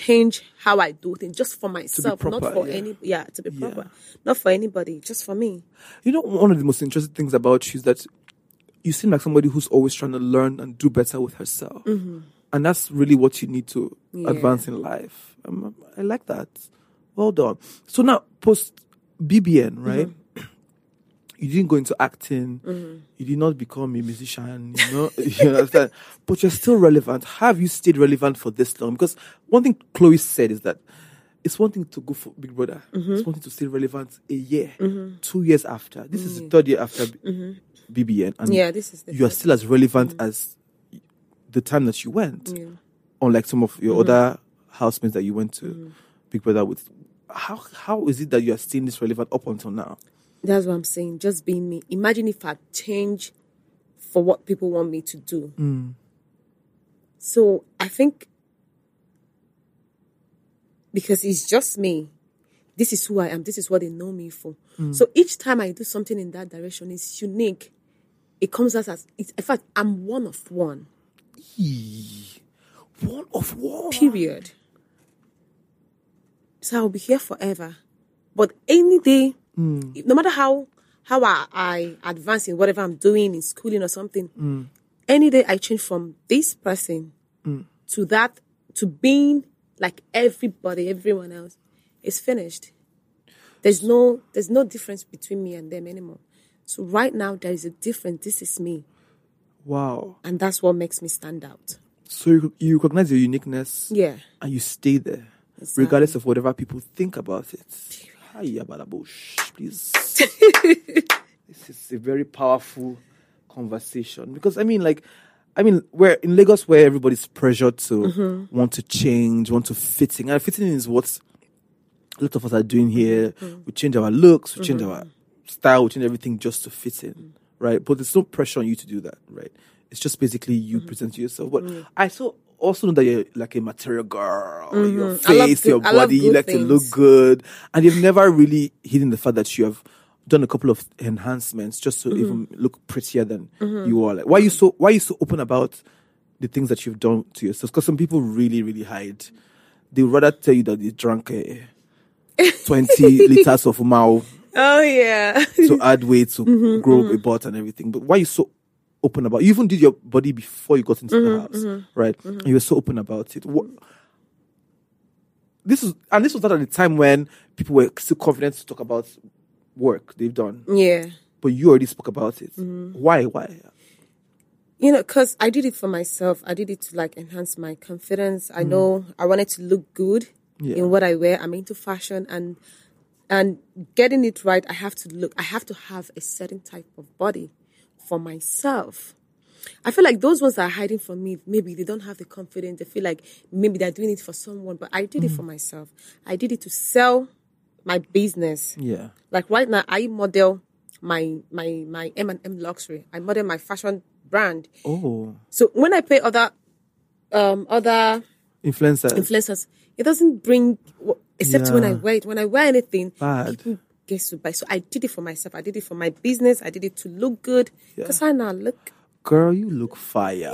change how I do things, just for myself, proper, not for yeah. any. Yeah, to be Yeah. proper, not for anybody, just for me. You know, one of the most interesting things about you is that you seem like somebody who's always trying to learn and do better with herself. And that's really what you need to Yeah. advance in life. Um, I like that. Well done. So now, post BBN, right? You didn't go into acting. Mm-hmm. You did not become a musician. You know, you understand. But you're still relevant. Have you stayed relevant for this long? Because one thing Chloe said is that it's one thing to go for Big Brother. Mm-hmm. It's one thing to stay relevant a year, mm-hmm. two years after. This is the third year after BBN, and Yeah, this is you are still as relevant as the time that you went. Unlike some of your other housemates that you went to Big Brother with. How how is it that you are still this relevant up until now? That's what I'm saying. Just being me. Imagine if I change for what people want me to do. Mm. So I think because it's just me. This is who I am. This is what they know me for. Mm. So each time I do something in that direction, it's unique. It comes out as, it's, in fact, I'm one of one. One of one. Period. So I'll be here forever. But any day, Mm. no matter how how I, I advance in whatever I'm doing in schooling or something, mm. any day I change from this person mm. to that to being like everybody, everyone else, it's finished. There's no there's no difference between me and them anymore. So right now there is a difference. This is me, Wow. and that's what makes me stand out. So you, you recognize your uniqueness Yeah. and you stay there, Exactly. regardless of whatever people think about it. Please. this is a very powerful conversation because I mean, like, I mean, we're in Lagos where everybody's pressured to Mm-hmm. want to change, want to fit in, and fitting in is what a lot of us are doing here. Mm-hmm. We change our looks, we change our style, we change everything just to fit in, right? But there's no pressure on you to do that, right? It's just basically you Mm-hmm. present yourself. But I so also know that you're like a material girl. Your Mm-hmm. Love face, good- your body, you like to look good, and you've never really hidden the fact that you have done a couple of enhancements just to Mm-hmm. even look prettier than you are. Like, why are you so why are you so open about the things that you've done to yourself? Because some people really, really hide. They would rather tell you that they drank uh, twenty liters of mao Oh yeah. to add weight to Mm-hmm, grow a butt and everything. But why are you so open about? You even did your body before you got into Mm-hmm, the house, right? And you were so open about it. What, this is and this was not at the time when people were still confident to talk about work they've done. Yeah. But you already spoke about it. Mm-hmm. Why? Why? You know, because I did it for myself. I did it to like enhance my confidence. I know I wanted to look good Yeah. in what I wear. I'm into fashion and and getting it right, I have to look I have to have a certain type of body for myself. I feel like those ones that are hiding from me, maybe they don't have the confidence. They feel like maybe they're doing it for someone, but I did it for myself. I did it to sell my business. Yeah. Like right now, I model my my my M and M luxury. I model my fashion brand. Oh, So when I pay other um other influencer. influencers, it doesn't bring except when I Yeah. wear it. When I wear anything, Bad. people to buy. So I did it for myself. I did it for my business. I did it to look good because I now look. Girl, you look fire.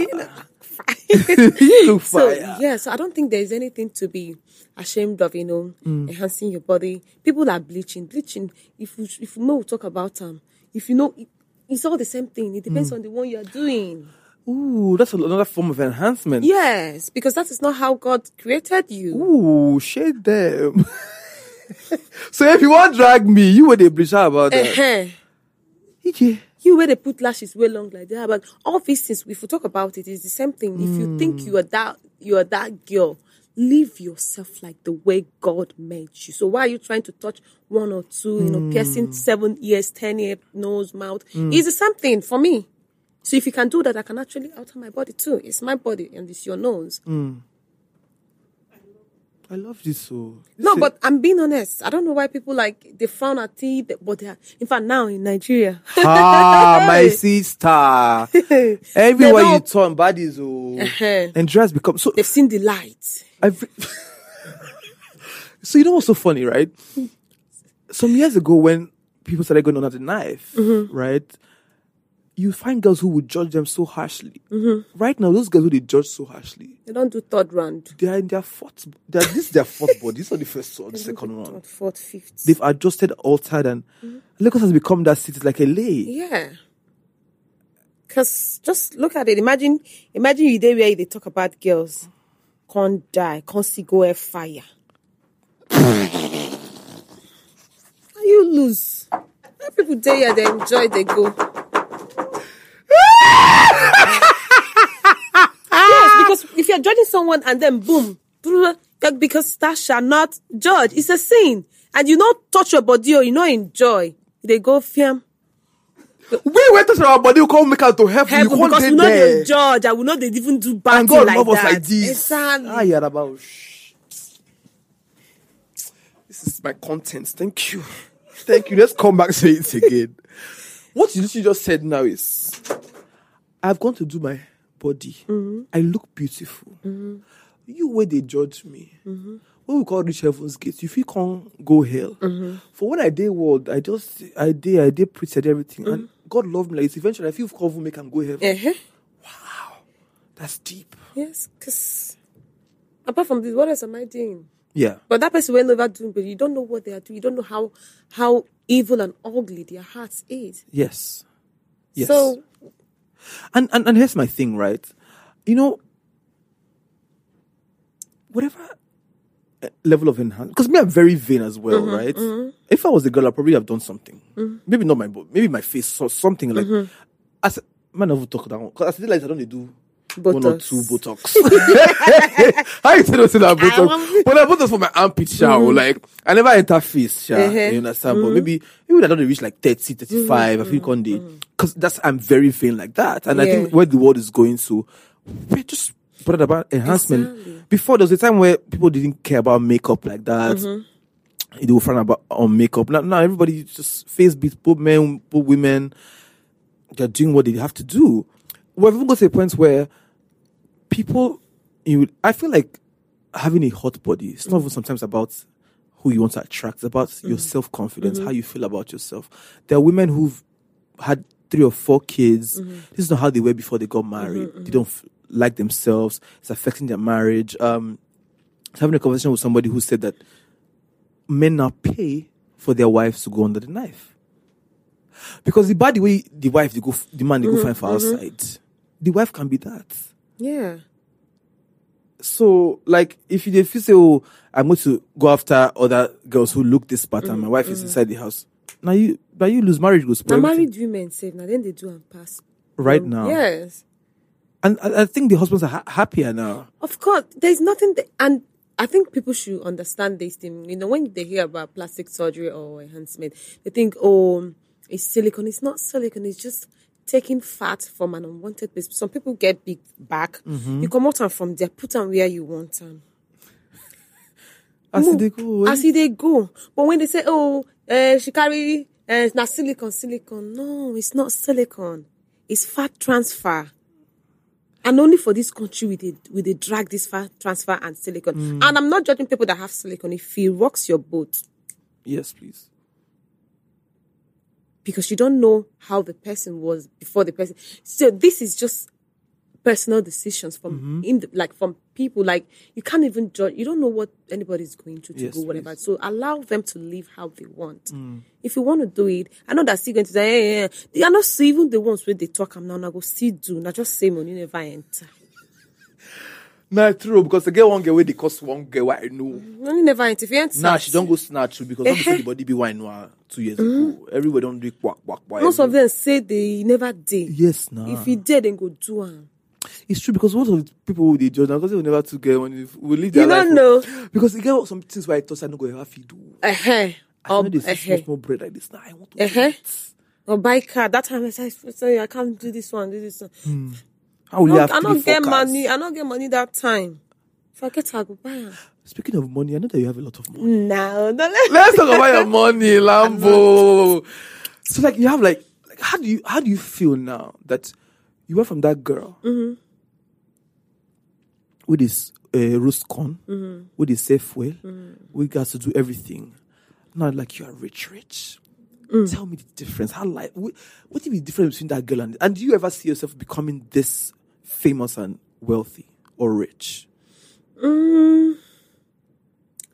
fine. you look fire. So yeah, so I don't think there's anything to be ashamed of, you know, Mm. enhancing your body. People are bleaching. Bleaching, if you if you know we talk about them, if you know it, it's all the same thing. It Mm. depends on the one you're doing. Ooh, that's another form of enhancement. Yes, because that is not how God created you. Ooh, shade them. so if you want drag me, you would bleach how about that. Yeah. You where they put lashes way long like that, but all these things, if we talk about it, it's the same thing. If you think hmm. you are that you are that girl, live yourself like the way God made you. So why are you trying to touch one or two, you know, piercing hmm. seven ears, ten ear, nose, mouth? Hmm. It's the same thing for me. So if you can do that, I can actually alter my body too. It's my body and it's your nose. I love this so. No, but I'm being honest. I don't know why people like they frown at it, but they are. In fact, now in Nigeria, ah, my sister. Everywhere you turn, bodies oh, Uh-huh. and dress become so. they've seen the light. I've, so you know what's so funny, right? Some years ago, when people started going on at the knife, Mm-hmm. right? You find girls who would judge them so harshly. Mm-hmm. Right now, those girls who they judge so harshly, They don't do third round. they are in their fourth. They are, this is their fourth body. This is not the first or the second one. Third, fourth, fifth. They've adjusted, altered, and Mm-hmm. Lagos has become that city like a LA. Yeah. Cause just look at it. Imagine, imagine you there where they talk about girls can't die, can't see go air fire. You lose? People day here, they enjoy, they go. Yes, because if you're judging someone and then boom, because that shall not judge. It's a sin, and you not touch your body or you not enjoy. They go film. We went to our body, we can't make out to heaven. heaven you because we know they judge and we know they even do bad and God like love us that. like this. Exactly. Ah, yeah, about. This is my content. Thank you. Thank you. Let's come back to it again. what you just said now is I've gone to do my body. Mm-hmm. I look beautiful. You where they judge me. Mm-hmm. What we call reach heaven's gates, if you can't go hell. Mm-hmm. For when I did world, I just I did I did pretty I everything. And Mm-hmm. God loved me like this. Eventually I feel God will make and go heaven. Uh-huh. That's deep. Yes, because apart from this, what else am I doing? Yeah. But that person will never do, but you don't know what they are doing. You don't know how how evil and ugly their hearts is. Yes. Yes. So and, and and here's my thing, right? You know, whatever uh, level of enhancement, because me, I'm very vain as well, mm-hmm, right? Mm-hmm. If I was a girl, I'd probably have done something. Mm-hmm. Maybe not my, maybe my face or something like. As man, never talk down because as I like I don't dey do. One or two Botox. How you say don't say that Botox? But I Botox for my armpit, sha, or like I never enter face, sha. Uh-huh. You understand? But maybe maybe I don't reach like 30, 35, I think one day. Because that's I'm very vain like that. And I think where the world is going to, we're just bothered about enhancement. Exactly. Before there was a time where people didn't care about makeup like that. They were frown about on makeup. Now, now everybody just face beats both men, both women. They're doing what they have to do. We've even got to a point where people, you, I feel like having a hot body. It's not even sometimes about who you want to attract. It's about your mm-hmm. self confidence, how mm-hmm. you feel about yourself. There are women who've had three or four kids. Mm-hmm. This is not how they were before they got married. They don't f- like themselves. It's affecting their marriage. Um, I was having a conversation with somebody who said that men now pay for their wives to go under the knife. Because the bad way the wife they go f- the man they go find for outside, the wife can be that. yeah, So, like, if you if you say, "Oh, I'm going to go after other girls who look this pattern," my wife is inside the house. Now you, now you lose marriage goes Now married women say now then they do and pass. right Um, now. Yes. and I, I think the husbands are ha- happier now. Of course, there's nothing, that, and I think people should understand this thing. You know, when they hear about plastic surgery or enhancement, they think, oh, it's silicone. It's not silicone. It's just taking fat from an unwanted place. Some people get big back. You come out them from there, put them where you want them. As they go, eh? As they go. But when they say, oh, uh, she carry, uh, not silicone, silicone. No, it's not silicon. It's fat transfer. And only for this country with they, with they drag this fat transfer and silicone. And I'm not judging people that have silicon. If it rocks your boat, yes, please. Because you don't know how the person was before the person. So this is just personal decisions from mm-hmm. in the, like from people like you can't even judge. You don't know what anybody's going through to Yes, go whatever. please. So allow them to live how they want. Mm. If you want to do it, I know that still going to say, yeah, yeah, yeah. They are not even the ones where they talk. I'm now now go see do. Not just say money never enter. Nah, true because the girl one girl where they cost one girl what I know. Money never enter. If you enter, Nah, she don't go snatch too because obviously the body be wine noir two years ago. Everybody don't do quack quack quack. Most of them say they never did. Yes, nah. If he did, then go do am. It's true because most of the people who they judge now because they will never to get when we live their You life. don't know. because you get some things where I thought I don't go have to do. Uh huh. I know Um, they see uh small, small bread like this. Now I want to Uh-huh. it. Or buy car. That time I said, sorry, I can't do this one, do this one. Will I you have don't, I don't get cars? money. I don't get money that time. If I get, I go buy am. Speaking of money, I know that you have a lot of money. No, don't let Let's talk about your money, Lambo. So like you have like, like how do you how do you feel now that you went from that girl Mm-hmm. with this uh, roast corn, Mm-hmm. with this safe well, we got to do everything. Now like you are rich, rich. Mm. Tell me the difference. How like what, what is the difference between that girl and and do you ever see yourself becoming this famous and wealthy or rich?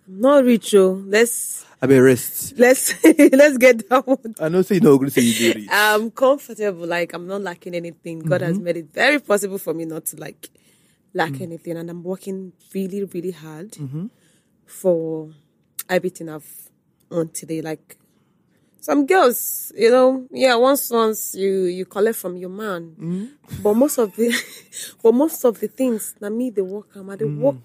Not rich, oh. Let's I mean rest. let's let's get that one. I know say you know going to say you do rich. I'm comfortable. Like I'm not lacking anything. God has Mm-hmm. made it very possible for me not to like lack Mm. anything, and I'm working really, really hard Mm-hmm. for everything I've on today. Like some girls, you know, yeah, once once you you collect from your man, Mm-hmm. but most of the but most of the things na me they work am. I dey Mm. work.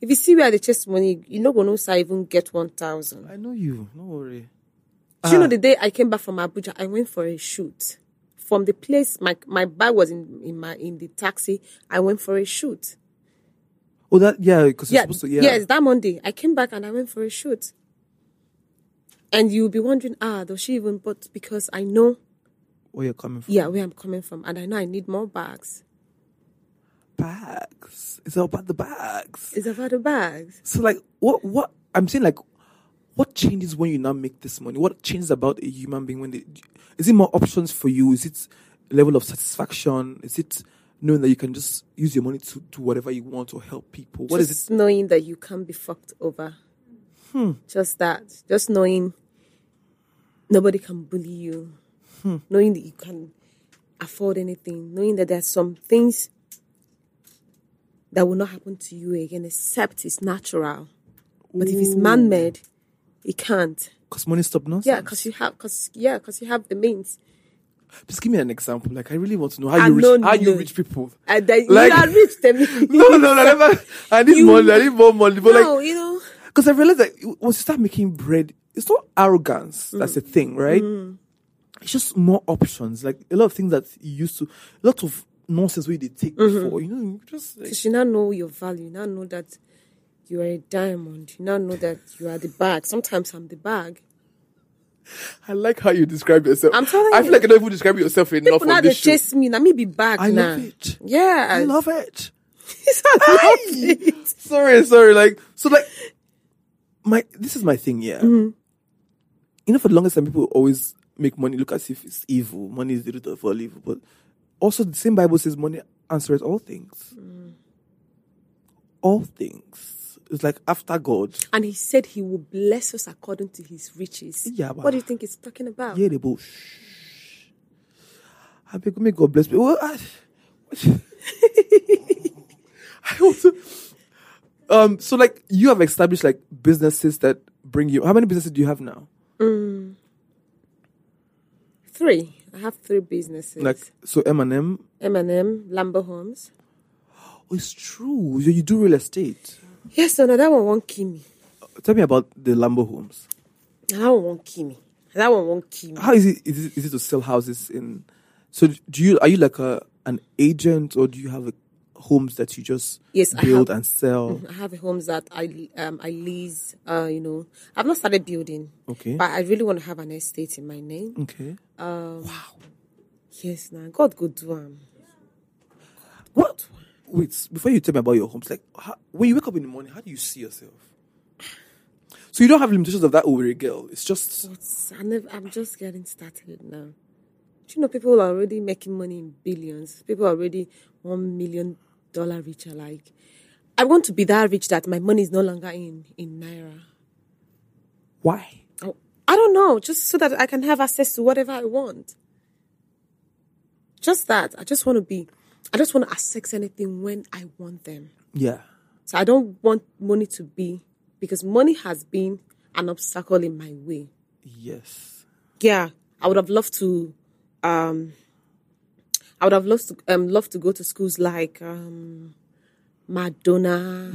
If you see where they chase money, you no go know say I even get one thousand. I know you. No worry. Do you Ah. know the day I came back from Abuja, I went for a shoot. From the place my my bag was in, in my in the taxi, I went for a shoot. Oh, that yeah, because you're Yeah, supposed to yeah. yes, that Monday I came back and I went for a shoot. And you'll be wondering, ah, does she even? But because I know, Where you're coming from? yeah, where I'm coming from, and I know I need more bags. Bags. It's all about the bags. It's about the bags. So like, what what I'm saying like, what changes when you now make this money? What changes about a human being when they? Is it more options for you? Is it level of satisfaction? Is it knowing that you can just use your money to do whatever you want or help people? What is just it? knowing that you can't be fucked over. Hmm. Just that. Just knowing nobody can bully you. Hmm. Knowing that you can afford anything. Knowing that there's some things that will not happen to you again except it's natural. But if it's man made, it can't. Because money stop nonsense. Yeah, because you have, cause yeah, because you have the means. Just give me an example. Like I really want to know how I you reach how you reach people. And then Like- you are rich, them. No, no, no, never. I need You- money. I need more money. But no, like, you know. Because I realized that once you start making bread, it's not arrogance. That's mm. the thing, right? Mm. It's just more options. Like a lot of things that you used to, a lot of nonsense where they take mm-hmm. before. You know, you just like, Because you now know your value. You now know that you are a diamond. You now know that you are the bag. Sometimes I'm the bag. I like how you describe yourself. I'm telling I you. feel like you don't even describe yourself enough People now they show. chase me. Now me be bag I now. love it. Yeah. I love it. I love it. Sorry, sorry. Like so, like my this is my thing. Yeah, Mm-hmm. You know, for the longest time, people always make money look as if it's evil. Money is the root of all evil, but also the same Bible says money answers all things. Mm. All things. It's like after God. And he said he will bless us according to his riches. Yeah, what do you think he's talking about? Yeah, the bush. I beg, may God bless me. Well, I, I to, Um, so like you have established like businesses that bring you. How many businesses do you have now? Three. I have three businesses. Like so, M and M. M&M, Lambo Homes. Oh, it's true. You, you do real estate. Yes, no, no, that one won't kill me. Tell me about the Lambo homes. That one won't kill me. That one won't kill me. How is it? Is it, is it to sell houses in? So do you are you like a an agent or do you have a, homes that you just Yes, build have- and sell? I have homes that I um I lease. Uh, you know, I've not started building, Okay. but I really want to have an estate in my name. Okay. Wow. Yes, now God go do am. What? Wait, before you tell me about your homes, like how, when you wake up in the morning, how do you see yourself? So you don't have limitations of that Owerri girl. It's just But I never, I'm just getting started now. Do you know people are already making money in billions? People are already one million dollar richer. Like, I want to be that rich that my money is no longer in in naira. why? Oh, I don't know, just so that I can have access to whatever I want. Just that. I just want to be. I just want to access anything when I want them. Yeah. So I don't want money to be because money has been an obstacle in my way. Yes. yeah, I would have loved to. Um, I would have loved to um loved to go to schools like um, Madonna,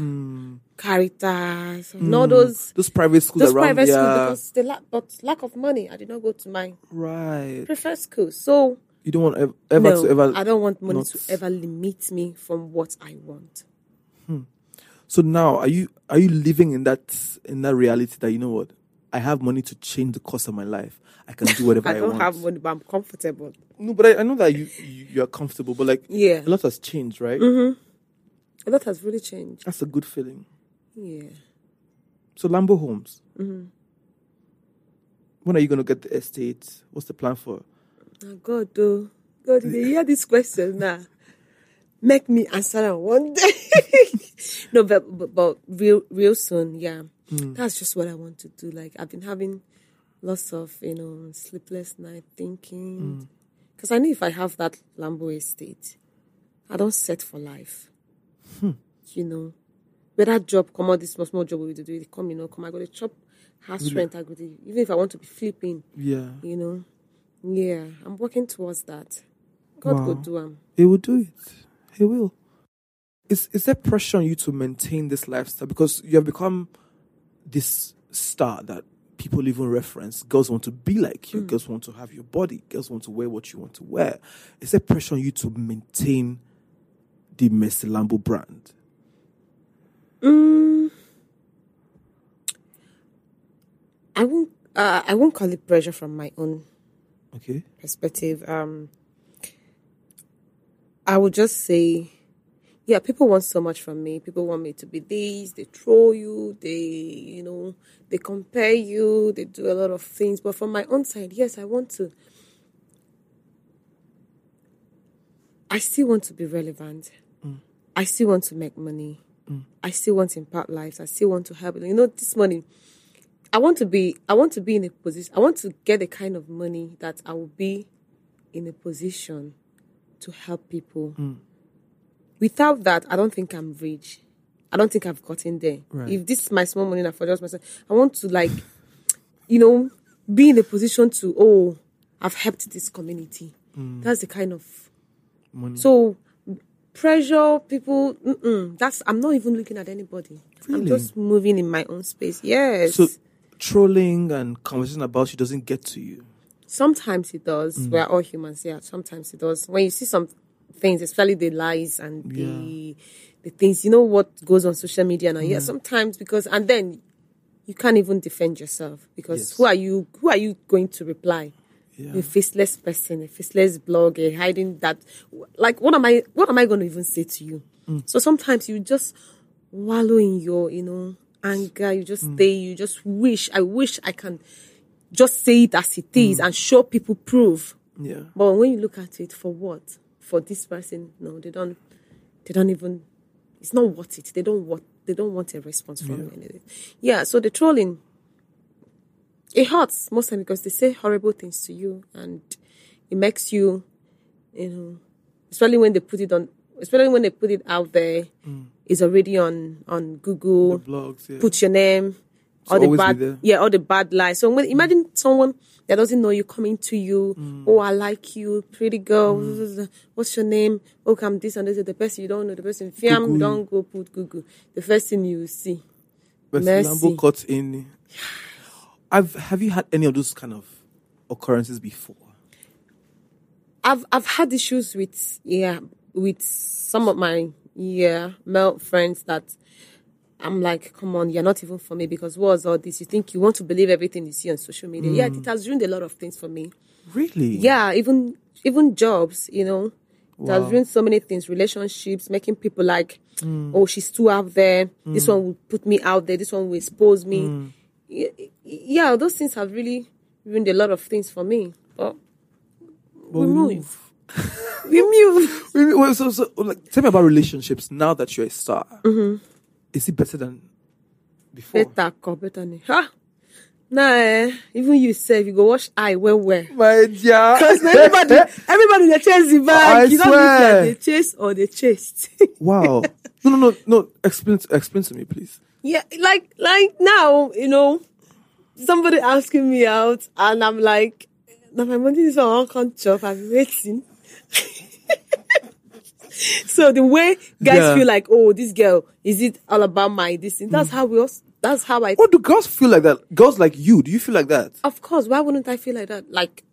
Caritas, and all those Those private schools those around. private yeah. schools because the lack but lack of money. I did not go to my right. preferred school. So You don't want ev- ever no, to ever. I don't want money not- to ever limit me from what I want. So now, are you are you living in that in that reality that you know what? I have money to change the course of my life. I can do whatever I, want. I don't have money, but I'm comfortable. No, but I, I know that you, you you are comfortable. But like, Yeah. a lot has changed, right? Mm-hmm. A lot has really changed. That's a good feeling. Yeah. So Lambo Homes. Mm-hmm. When are you going to get the estate? What's the plan for? Oh God, though. God, if they hear this question now, make me answer one day. no, but, but but real real soon, yeah. Mm. That's just what I want to do. Like I've been having lots of you know sleepless night thinking mm. because I know if I have that Lambo estate, I don't set for life. Hmm. You know, whether job come out this small small job we do, it come you know come I got to chop house rent. I go to even if I want to be flipping Yeah, you know. Yeah, I'm working towards that. God Wow. go do am. he will do it. He will. Is is there pressure on you to maintain this lifestyle because you have become this star that people even reference? Girls want to be like you. Girls want to have your body. Girls want to wear what you want to wear. Is there pressure on you to maintain the Mercy Lambo brand? I won't. Uh, I won't call it pressure from my own Okay. perspective. Um, I would just say, yeah, people want so much from me. People want me to be this. They troll you. They, you know, they compare you. They do a lot of things. But from my own side, yes, I want to. I still want to be relevant. Mm. I still want to make money. Mm. I still want to impact lives. I still want to help. You know, this money. I want to be. I want to be in a position. I want to get the kind of money that I will be in a position to help people. Mm. Without that, I don't think I'm rich. I don't think I've gotten there. Right. If this is my small money I for just myself, I want to like, you know, be in a position to oh, I've helped this community. Mm. That's the kind of Money. so pressure people. Mm-mm, that's I'm not even looking at anybody. I'm just moving in my own space. Yes. So trolling and conversation about you doesn't get to you. Sometimes it does. Mm. We're all humans, yeah. Sometimes it does. When you see some things, especially the lies and the the things, you know what goes on social media now. Yeah, mm-hmm. sometimes because and then you can't even defend yourself because Yes. who are you? Who are you going to reply? Yeah. A faceless person, a faceless blog, a hiding that. Like, what am I? What am I going to even say to you? Mm. So sometimes you just wallow in your, you know, anger. You just mm. stay. You just wish. I wish I can just say it as it is mm. and show people proof. Yeah. But when you look at it, for what? For this person, no, they don't. They don't even. It's not worth it. They don't want. They don't want a response from you. Anything. Yeah. So the trolling. It hurts most time because they say horrible things to you, and it makes you, you know, especially when they put it on especially when they put it out there, mm. it's already on on Google. Blogs, yeah. Put your name, So all the bad, yeah, all the bad lies. So when imagine someone that doesn't know you coming to you, Mm. oh, I like you, pretty girl. What's your name? Oh, come this and this. The person you don't know, the person. Fiam, don't go put Google. The first thing you see. But Mercy. Lambo cut in. I've have you had any of those kind of occurrences before? I've I've had issues with yeah with some of my yeah male friends that I'm like, come on, you're not even for me because what was all this? You think you want to believe everything you see on social media? Yeah, it hmm. has ruined a lot of things for me. Really? Yeah, even even jobs, you know, it has ruined so many things, relationships, making people like, hmm. oh, she's too out there. This hmm. one will put me out there. This one will expose me. Y- Yeah, those things have really ruined a lot of things for me. But But we we move. we move. Wait, so, so, like, tell me about relationships now that you're a star. Mm-hmm. Is it better than before? Better, call better. ni. Ha! Nah, eh, even you say you go wash eye well well. My dear. Because everybody, everybody they chase the bag. I you don't swear. know they chase or they chased. wow. No, no, no, no. Explain, explain to me, please. yeah, like like now, you know, somebody asking me out, and I'm like, now my money is on can't chop. I'm waiting. so the way guys Yeah. feel like, oh, this girl, is it all about my this thing? That's how we. Also, that's how I. What Oh, do girls feel like that? Girls like you, do you feel like that? Of course, why wouldn't I feel like that? Like,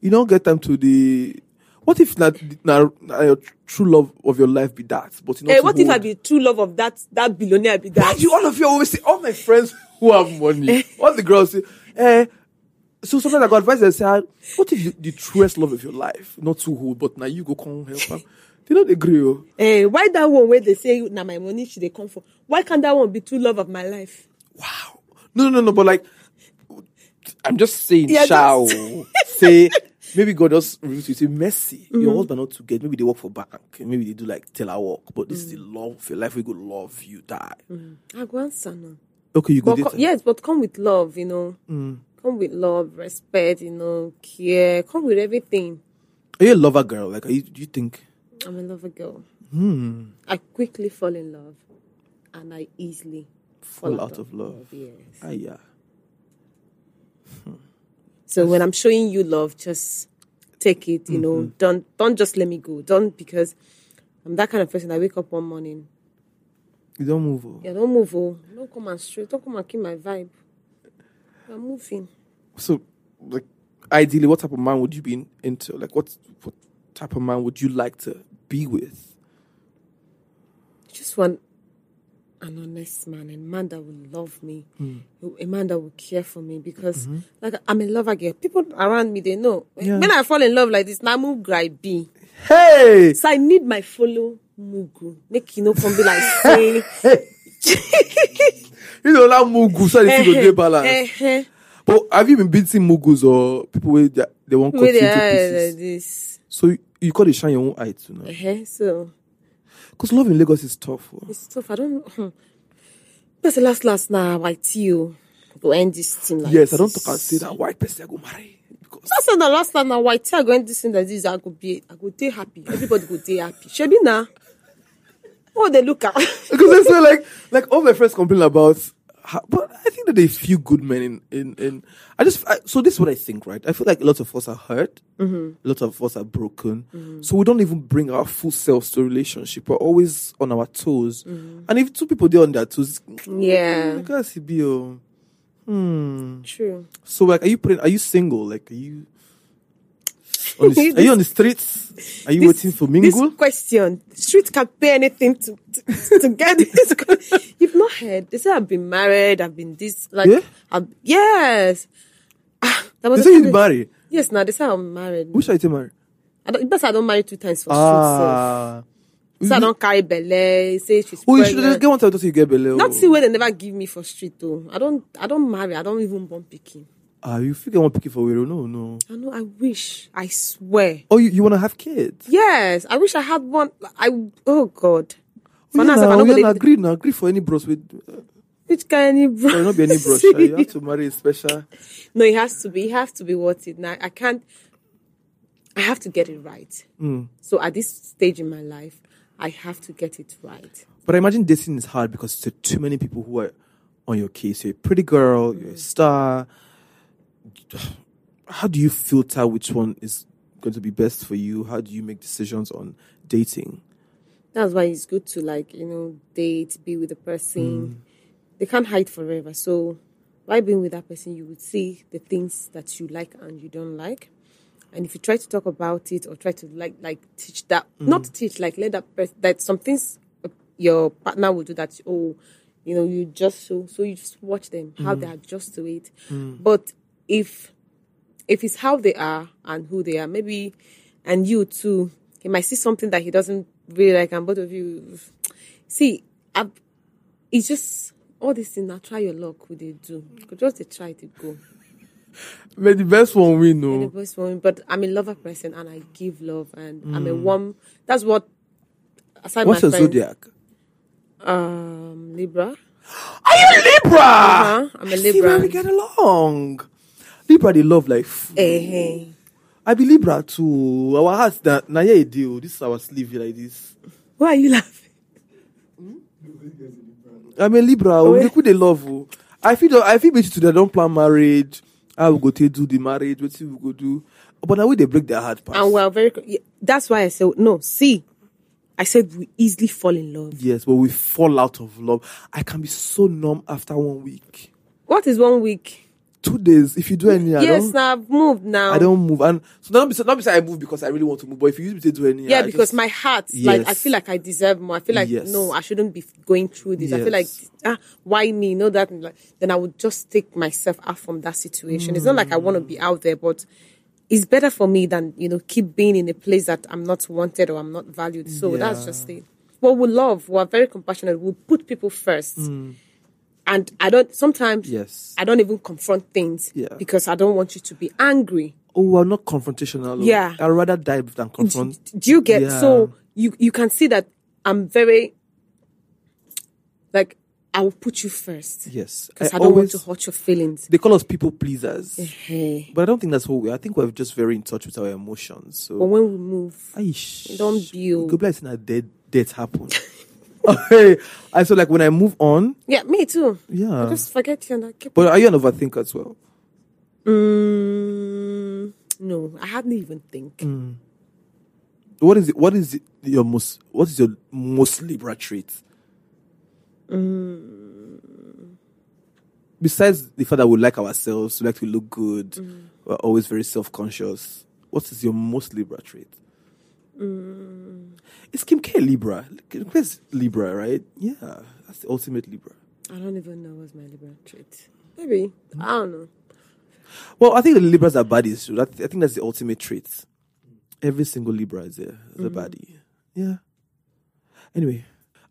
You don't get time to the. What if not, now, your true love of your life be that? But you know, eh, to what if I be true love of that that billionaire? Be Why that? do you all of you always say all my friends who have money? all the girls say, eh. So sometimes I got advice and say, ah, what if you, the truest love of your life, not too hold, but now you go come help them? They don't agree. Oh. Eh, why that one where they say now my money should they come for? Why can't that one be true love of my life? Wow. No, no, no, but like, I'm just saying, Yeah, shall say, maybe God just reveals you, say, Mercy, Mm-hmm. your husband not to get, maybe they work for bank, maybe they do like teller work, but this is the Mm. love of your life, we go love you, die. I go answer now. Okay, you go But co- yes, but come with love, you know. Mm. Come with love, respect, you know, care. Come with everything. Are you a lover girl? Like, are you, do you think? I'm a lover girl. Hmm. I quickly fall in love, and I easily Fall out of love. Yes. Ah, yeah. So when I'm showing you love, just take it. You know, Mm-hmm. don't don't just let me go. Don't because I'm that kind of person. I wake up one morning. You don't move. Oh. Yeah, don't move. Oh, don't come and straight. Don't come and keep my vibe. I'm moving. So, like, ideally, what type of man would you be into? Like, what what type of man would you like to be with? just want an honest man, a man that will love me, Hmm. a man that will care for me because like I'm a lover girl. People around me they know. Mm-hmm. Yeah. When I fall in love like this, now move be. Hey, So I need my follow mugu. Make you know come be like say you know that mugu so they see the balance. But have you been beating mugus or people where they, they want cut you are pieces? like this. So you, you got to shine your own eye too now. Eh, so Because love in Lagos is tough. oh. it's tough. I don't. Hmm. That's the last last now. White you go end this thing like yes, I don't this. talk and say that white person I go marry because That's not the last time now. White tea, I go and this thing like this. I go be, I go stay happy. Everybody go stay happy. Shebi now. Oh, they look at? because I feel like like all my friends complain about. But I think that there are a few good men in in, in I just I, so this is what I think right. I feel like a lot of us are hurt, Mm-hmm. a lot of us are broken, so we don't even bring our full selves to a relationship. We're always on our toes, and if two people they're on their toes, Mm-hmm. Yeah. It be oh. Hmm. True. So like, are you putting? Are you single? Like, are you? On the, are you on the streets? Are you waiting for mingle? This question, street can pay anything to to, to get this. You've not heard. They say I've been married. I've been this. Like, Yeah? I've, yes. Ah, that They say you marry. Yes, now they say I'm married. Which are you marry? I don't, best I don't marry two times for street. Ah. So, so I don't carry belly. Say she's Oh, you should get one time to you get belly. Not oh. see where they never give me for street though. I don't. I don't marry. I don't even born picking. Ah, you figure one picking for Wero? No, no. I know. I wish. I swear. Oh, you, you want to have kids? Yes, I wish I had one. I oh God. Oh, yeah, now, sef, I now, no go yeah, now, agree, now, agree for any bros with. Uh, Which kind of bro? there not be any bros. sha. You have to marry a special. No, it has to be. It has to be worth it. Now I can't. I have to get it right. Mm. So at this stage in my life, I have to get it right. But I imagine dating is hard because there are too many people who are on your case. You're a pretty girl, you're a star. How do you filter which one is going to be best for you? How do you make decisions on dating? That's why it's good to like, you know, date, be with the person. Hmm. They can't hide forever. So by being with that person, you would see the things that you like and you don't like. And if you try to talk about it or try to like like teach that, hmm. not teach, like let that person that some things your partner will do that. Oh, you know, you just so so you just watch them how hmm. they adjust to it. But if if it's how they are and who they are, maybe and you too, he might see something that he doesn't really like, and both of you see. i it's just all these things. Now try your luck. Who they do? Just they try to go. May the best one win, And the no. best one, but I'm a lover person and I give love and I'm a warm. That's what. Aside What's my friends, zodiac? Um, Libra. Are you Libra? Uh-huh, I'm a Libra. See where we get along. Libra, they love life. Eh. I be Libra too. Our hearts that now yeah, deal. This is our sleeve like this. Why are you laughing? I'm a Libra. Oh, yeah. They love. oh. I feel I feel better to them don't plan marriage. I will go to do the marriage. What we go do? But now we they break their heart. Pass. And we're very. yeah, That's why I said no. See, I said we easily fall in love. yes, but we fall out of love. I can be so numb after one week, What is one week? Two days. If you do any, I yes, don't. now I've moved now. I don't move, and so not be not be I move because I really want to move. But if you use me to do any, Yeah, I because just- my heart, like I feel like I deserve more. I feel like Yes. no, I shouldn't be going through this. I feel like ah, why me? No, that like, then I would just take myself out from that situation. It's not like I want to be out there, but it's better for me than you know keep being in a place that I'm not wanted or I'm not valued. So that's just it. Well, we love. We're very compassionate. We put people first. And I don't sometimes Yes. I don't even confront things Yeah. because I don't want you to be angry. Oh, I'm not confrontational. Yeah. I'd rather die than confront. Do you get Yeah. so you you can see that I'm very like I will put you first Yes, because I, I don't always- want to hurt your feelings. They call us people pleasers, Hey. but I don't think that's who we. are. I think we're just very in touch with our emotions. So But when we move, Aish. Don't build. Go bless that dead death happen. okay. I so like when I move on, yeah, me too. yeah. I just forget you and I keep. But are you an overthinker as well? Mm, no, I hadn't even think. Mm. What is it? What is it, your most? What is your most Libra trait? Besides the fact that we like ourselves, we like to look good, we're always very self-conscious. What is your most Libra trait? Mm. Is Kim K Libra? Where's Libra, right? Yeah, that's the ultimate Libra. I don't even know what's my Libra trait. Maybe I don't know. Well, I think the Libras are baddies. too. I think that's the ultimate trait. Every single Libra is a, is a mm. baddie. Yeah. Anyway,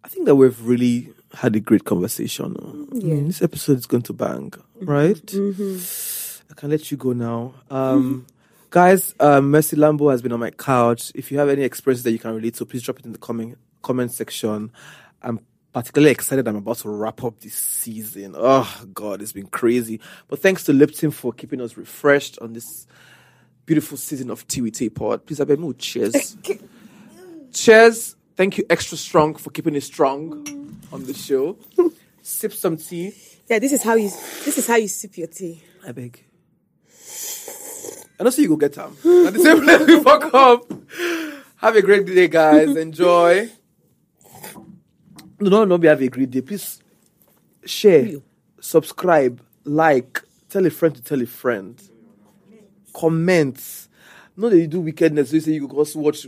I think that we've really had a great conversation. Oh. I mean, this episode is going to bang, right? Mm-hmm. I can let you go now. Um, mm-hmm. Guys, um, Mercy Lambo has been on my couch. If you have any experiences that you can relate to, please drop it in the comment comment section. I'm particularly excited. I'm about to wrap up this season. Oh God, it's been crazy. But thanks to Lipton for keeping us refreshed on this beautiful season of Tea with Tea Pod. Please, I beg me, cheers. cheers. Thank you, extra strong, for keeping it strong on the show. Sip some tea. Yeah, this is how you. This is how you sip your tea. I beg. And also, you go get them. At the same place we fuck up. Have a great day, guys. Enjoy. No, no, no, be have a great day. Please share, subscribe, like, tell a friend to tell a friend. Comment. Not that you do wickedness, so you say you go also watch